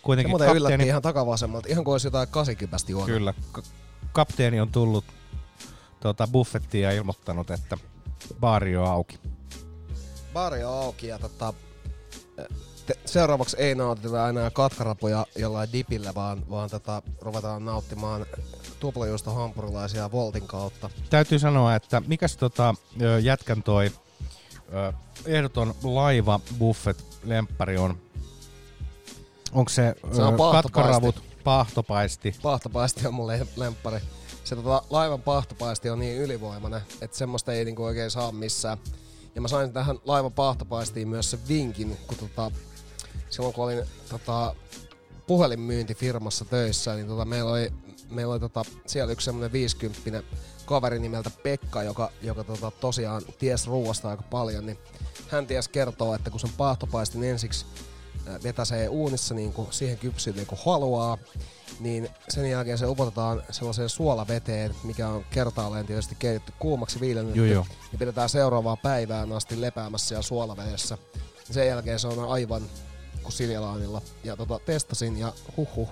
Kuitenkin yllätti kapteeni, ihan takavasemmalta, ihan kuin olisi jotain kasikypästi juonut. kyllä, ka- kapteeni on tullut tuota, buffettiin ja ilmoittanut, että baari on auki. Baari on auki ja tota, te, seuraavaksi ei nautita enää katkarapuja jollain dipillä, vaan, vaan tota, ruvetaan nauttimaan tuplajuusto hampurilaisia Voltin kautta. Täytyy sanoa, että mikäs tota, jätkän toi ö, ehdoton laiva buffet lemppari on? Onko se, Se on katkaravut, pahtopaisti? Pahtopaisti on mulle lemppari. Se tota, laivan pahtopaisti on niin ylivoimainen, että semmoista ei niinku oikein saa missään. Ja mä sain tähän laivan pahtopaistiin myös sen vinkin, kun tota, silloin kun olin tota, puhelinmyyntifirmassa töissä, niin tota, meillä oli, meillä oli tota, siellä yksi semmoinen 50 kaveri nimeltä Pekka, joka, joka tota, tosiaan ties ruuasta aika paljon, niin hän ties kertoo, että kun sen paahtopaistin ensiksi ää, vetäsee uunissa niin kuin siihen kypsyy niin kuin haluaa, niin sen jälkeen se upotetaan sellaiseen suolaveteen, mikä on kertaalleen tietysti keitetty kuumaksi viilennetty, Joo, joo. ja pidetään seuraavaa päivään asti lepäämässä siellä suolavedessä. Sen jälkeen se on aivan kuin siljalaanilla. Ja tota, testasin ja huhhuh,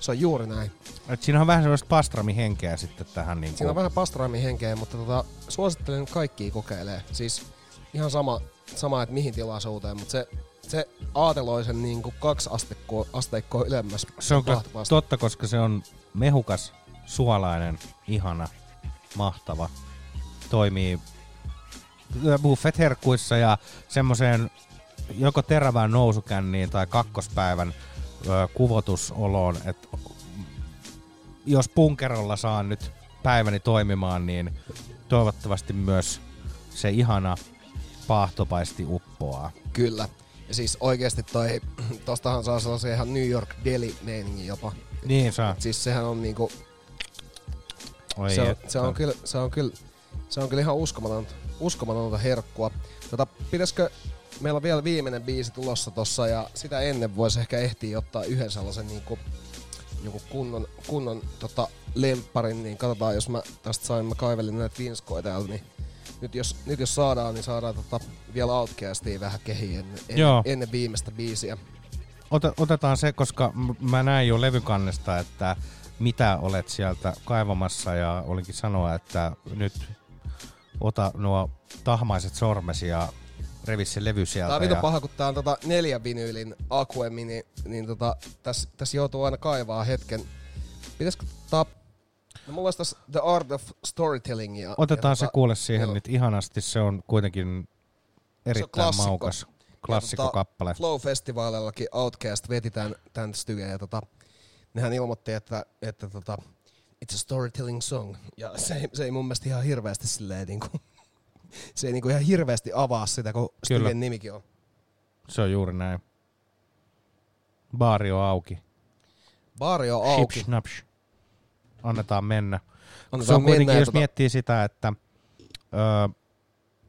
se on juuri näin. Et siinä on vähän sellaista pastrami-henkeä sitten tähän. Niin Siinä on vähän pastrami henkeä, mutta tota, suosittelen kaikkia kokeilee. Siis ihan sama, sama että mihin tilaisuuteen, mutta se, se aateloi sen niin kuin kaksi asteikkoa, asteikkoa ylemmäs. Se on kyllä totta, koska se on mehukas, suolainen, ihana, mahtava. Toimii buffet-herkkuissa ja semmoiseen joko terävään nousukänniin tai kakkospäivän ö, kuvotusoloon, että jos punkerolla saan nyt päiväni toimimaan, niin toivottavasti myös se ihana paahtopaisti uppoaa. Kyllä. Siis oikeasti toi, tostahan saa sellaisen ihan New York deli meiningin jopa. Niin saa. Siis sehän on niinku, Oi se, on, se, on kyllä, se on kyllä, se on kyllä ihan uskomatonta, uskomatonta herkkua. Tota, pitäisikö, meillä on vielä viimeinen biisi tulossa tossa ja sitä ennen voisi ehkä ehtiä ottaa yhden sellaisen niinku, joku kunnon, kunnon tota, lempparin, niin katsotaan, jos mä tästä sain, mä kaivelin näitä vinskoja täältä, niin nyt jos, nyt jos saadaan, niin saadaan tota, vielä Outcastia vähän kehiin ennen, Joo. ennen, viimeistä biisiä. Ota, otetaan se, koska mä näin jo levykannesta, että mitä olet sieltä kaivamassa ja olinkin sanoa, että nyt ota nuo tahmaiset sormesi ja revi se levy sieltä. Tää on ja... paha, kun tää on tota neljän vinyylin Aquemi, niin, niin tota, tässä täs joutuu aina kaivaa hetken. Pitäisikö tota... No mulla olisi tässä The Art of Storytellingia. Otetaan ja se tota- kuule siihen joo. nyt ihanasti, se on kuitenkin erittäin klassikko. maukas Ja klassikkokappale. Tota, Flow-festivaalillakin Outcast veti tämän, tämän stygen ja tota, nehän ilmoitti, että, että tota, it's a storytelling song. Ja se, se ei mun mielestä ihan hirveästi silleen niinku, se ei niinku ihan hirveästi avaa sitä, kun Kyllä. stygen nimikin on. Se on juuri näin. Baari on auki. Baari on auki. Snaps. Annetaan mennä. Annetaan se on kuitenkin, mennä ja jos tota- miettii sitä, että ö,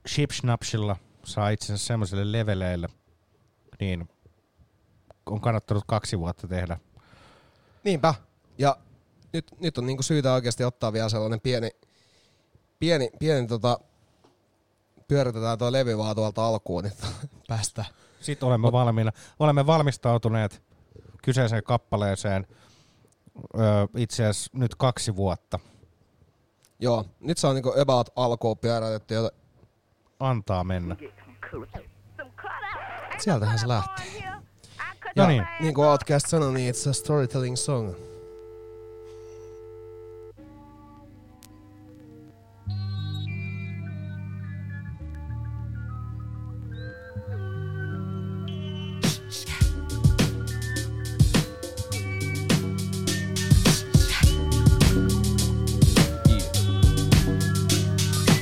Ship Snapsilla saa itsensä semmoiselle leveleille, niin on kannattanut kaksi vuotta tehdä. Niinpä. Ja nyt, nyt on niinku syytä oikeasti ottaa vielä sellainen pieni, pieni, pieni tota, pyöritetään tuo levy vaan tuolta alkuun, niin päästään. Sitten olemme valmiina. Olemme valmistautuneet kyseiseen kappaleeseen itse asiassa nyt kaksi vuotta. Joo, nyt se on niinku about alkuun pyöräytetty, joten Antaa mennä. sieltähän se lähti. No niin. Niin kuin Outcast sanoi, niin it's a storytelling song.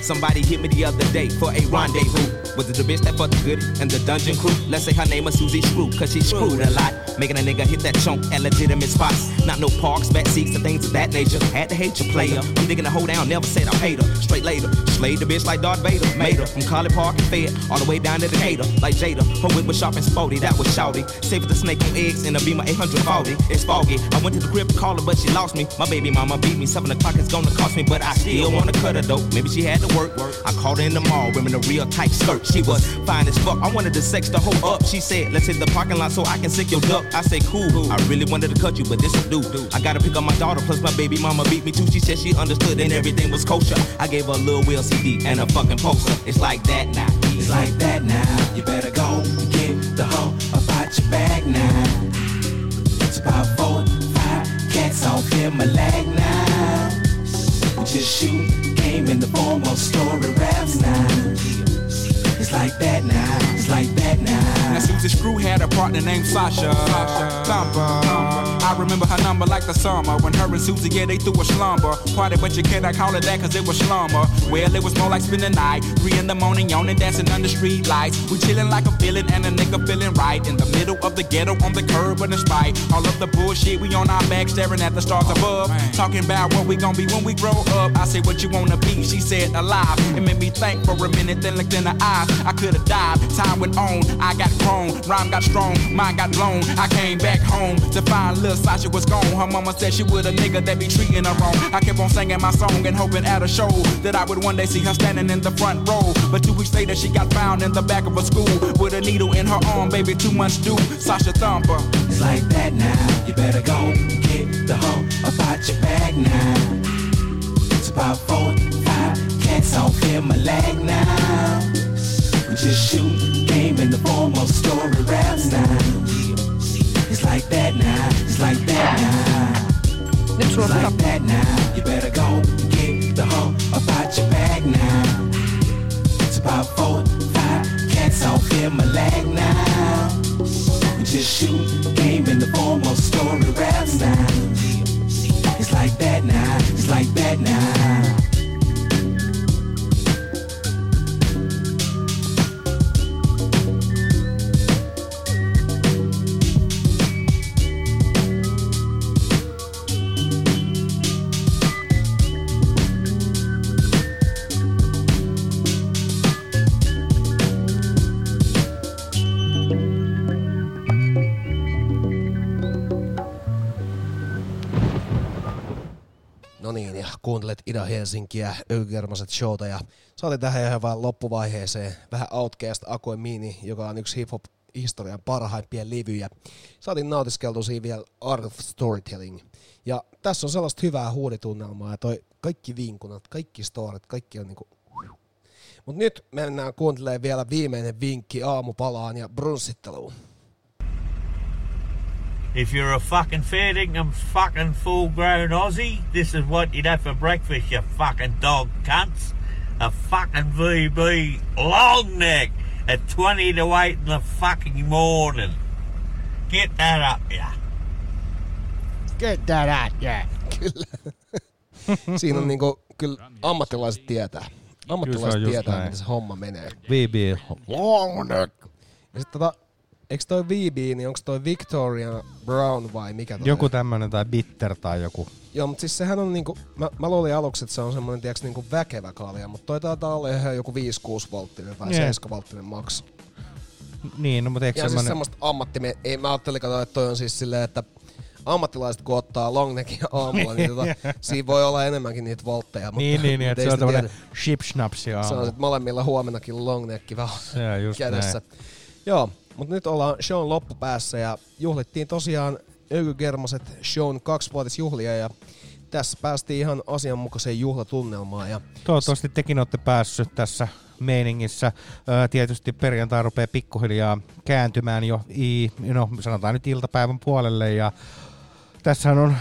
Somebody hit me the other day for a rendezvous. Was it the bitch that fucked the goodie and the dungeon crew? Let's say her name is Susie Screw, cause she screwed a lot. Making a nigga hit that chunk at legitimate spots. Not no parks, back seats, and things of that nature. Had to hate your player. I'm digging the hoe down, never said I paid her. Straight later. Slayed the bitch like Darth Vader. Made her from College Park and Fed all the way down to the Decatur. Like Jada. Her whip was sharp and sporty, that was shouty. Saved the snake on eggs in a Beamer 840. It's foggy. I went to the crib to call her, but she lost me. My baby mama beat me. Seven o'clock is gonna cost me, but I still wanna cut her though. Maybe she had to work. I called her in the mall, wearing a real tight skirt. She was fine as fuck. I wanted to sex the hoe up. She said, let's hit the parking lot so I can sick your duck. I said, cool. I really wanted to cut you, but this will do. I gotta pick up my daughter, plus my baby mama beat me too. She said she understood and everything was kosher. I gave her a little Will CD and a fucking poster. It's like that now. It's like that now. You better go and get the hoe about your bag now. It's about four, five cats off in my leg now. We just shoot game in the form of story raps now. It's like that now. It's like that now. Now Susie Screw had a partner named Sasha. Thumper. I remember her number like the summer when her and Susie, yeah, they threw a slumber. Party, but you cannot call it that cause it was slumber. Well, it was more like spending the night. Three in the morning, yawning, dancing under street lights. We chilling like a villain and a nigga feeling right. In the middle of the ghetto on the curb and despite all of the bullshit, we on our back staring at the stars oh, above. Talking about what we gon' be when we grow up. I said, what you wanna be? She said, alive. It made me think for a minute, then looked in her eyes. I could've died. Time went on, I got Rhyme got strong, mind got blown. I came back home to find little Sasha was gone. Her mama said she would a nigga that be treating her wrong. I kept on singing my song and hoping at a show that I would one day see her standing in the front row. But two weeks later, she got found in the back of a school with a needle in her arm. Baby, two months due. Sasha Thumper. It's like that now. You better go get the hoe about your bag now. It's about four, five cats off in my leg now. We just shoot game in the form of story raps now. It's like that now. It's like that now. It's like that now. You better go get the hoe about your bag now. It's about four, five cats off in my leg now. We just shoot game in the form of story raps now. It's like that now. It's like that now. Kuuntelet Ida-Helsinkiä, Ökykermaset showta, ja saatiin tähän ihan vaan loppuvaiheeseen vähän Outcast Akue Mini, joka on yksi hip-hop historian parhaimpia levyjä. Saatiin nautiskeltua siinä vielä Art of Storytelling. Ja tässä on sellaista hyvää huuditunnelmaa, ja toi kaikki vinkunat, kaikki storit, kaikki on niinku... Mut nyt mennään kuuntelemaan vielä viimeinen vinkki aamupalaan ja brunssitteluun. If you're a fucking fair dinkum fucking full grown Aussie, this is what you'd have for breakfast, you fucking dog cunts. A fucking VB long neck at 20 to 8 in the fucking morning. Get that up, yeah. Get that out, yeah. Kyllä. Siinä on niinku, kyllä ammattilaiset tietää. Ammattilaiset just tietää, näin. miten se homma menee. VB long neck. Ja sit tota, eikö toi VB, niin onko toi Victoria Brown vai mikä toi Joku tämmönen tai bitter tai joku. Joo, mutta siis sehän on niinku, mä, mä luulin aluksi, että se on semmonen tiiäks niinku väkevä kalja, mutta toi taitaa olla ihan joku 5-6 volttinen tai Niin. 7 volttinen maks. Niin, no mutta eikö Ja siis semmonen... semmoista ammatti, ei mä ajattelin katsoa, että toi on siis silleen, että ammattilaiset kun ottaa longneckin aamulla, niin tota, siinä voi olla enemmänkin niitä voltteja. Mutta, Niin, niin, niin, että se on tiedä. shipsnapsi Se on sitten molemmilla huomennakin longnecki vähän kädessä. näin. Joo, mutta nyt ollaan shown loppupäässä ja juhlittiin tosiaan Ökygermaset shown kaksivuotisjuhlia ja tässä päästiin ihan asianmukaiseen juhlatunnelmaan. Ja Toivottavasti tekin olette päässyt tässä meiningissä. Tietysti perjantai rupeaa pikkuhiljaa kääntymään jo, no sanotaan nyt iltapäivän puolelle ja tässähän on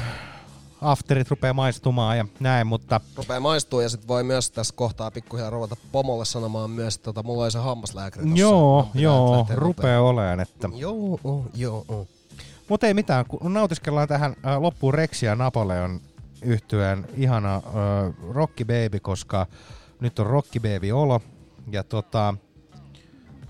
afterit rupeaa maistumaan ja näin, mutta rupeaa maistua ja sit voi myös tässä kohtaa pikkuhiljaa ruveta pomolle sanomaan myös, että tota, mulla oli se hammaslääkäri tossa. joo, joo, rupeaa oleen, että Joo, oh, joo, oh. Mutta ei mitään, kun nautiskellaan tähän äh, loppuun Rex ja Napoleon yhtyeen ihana äh, Rocky Baby, koska nyt on Rocky Baby olo. Ja tota,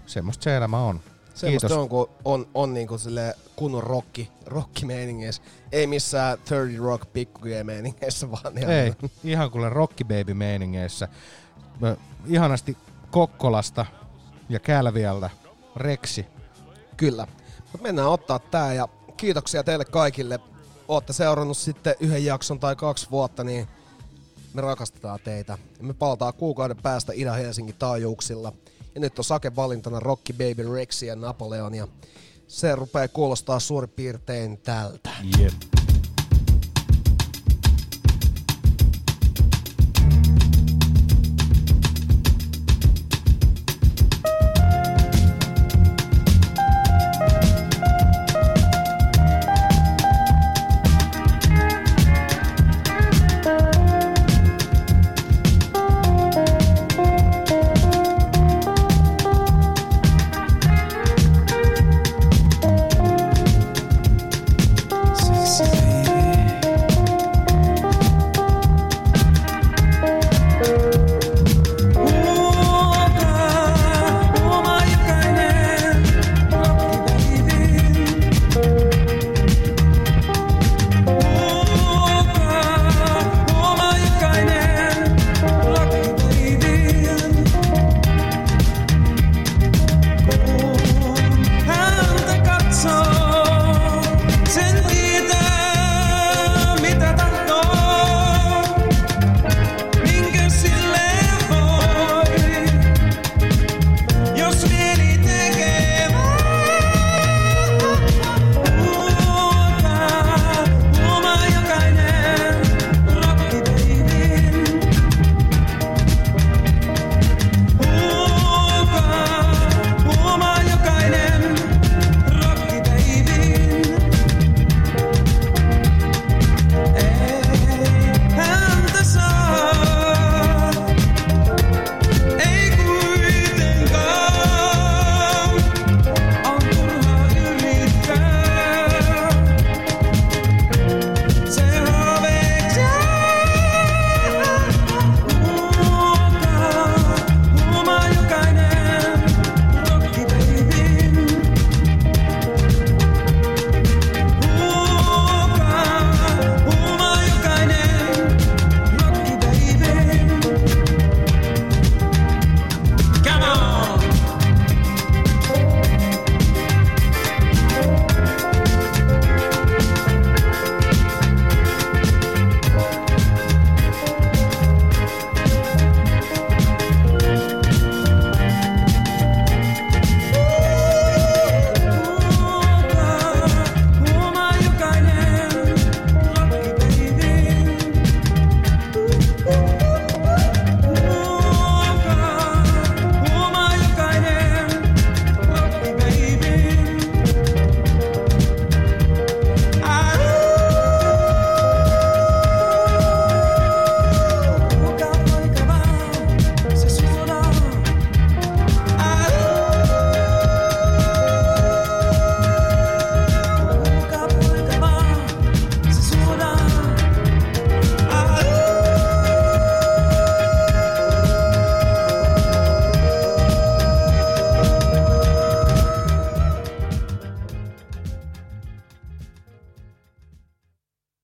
semmoista se elämä on. Semmosta Kiitos. on, kun on, on niinku sille kunnon rocki, rockimeiningeissä. Ei missään 30 Rock pikkujee-meiningeissä, vaan ihan Ei, ihan kuule Rocky Baby meiningeissä. Ihanasti Kokkolasta ja Kälviältä Reksi. Kyllä. Mutta mennään ottaa tää ja kiitoksia teille kaikille. Ootte seurannut sitten yhden jakson tai kaksi vuotta, niin me rakastetaan teitä. Me palataan kuukauden päästä Ida-Helsingin taajuuksilla. Ja nyt on Sake valintana Rocky Baby Rexi ja Napoleon. Ja se rupeaa kuulostaa suurin piirtein tältä. Jep.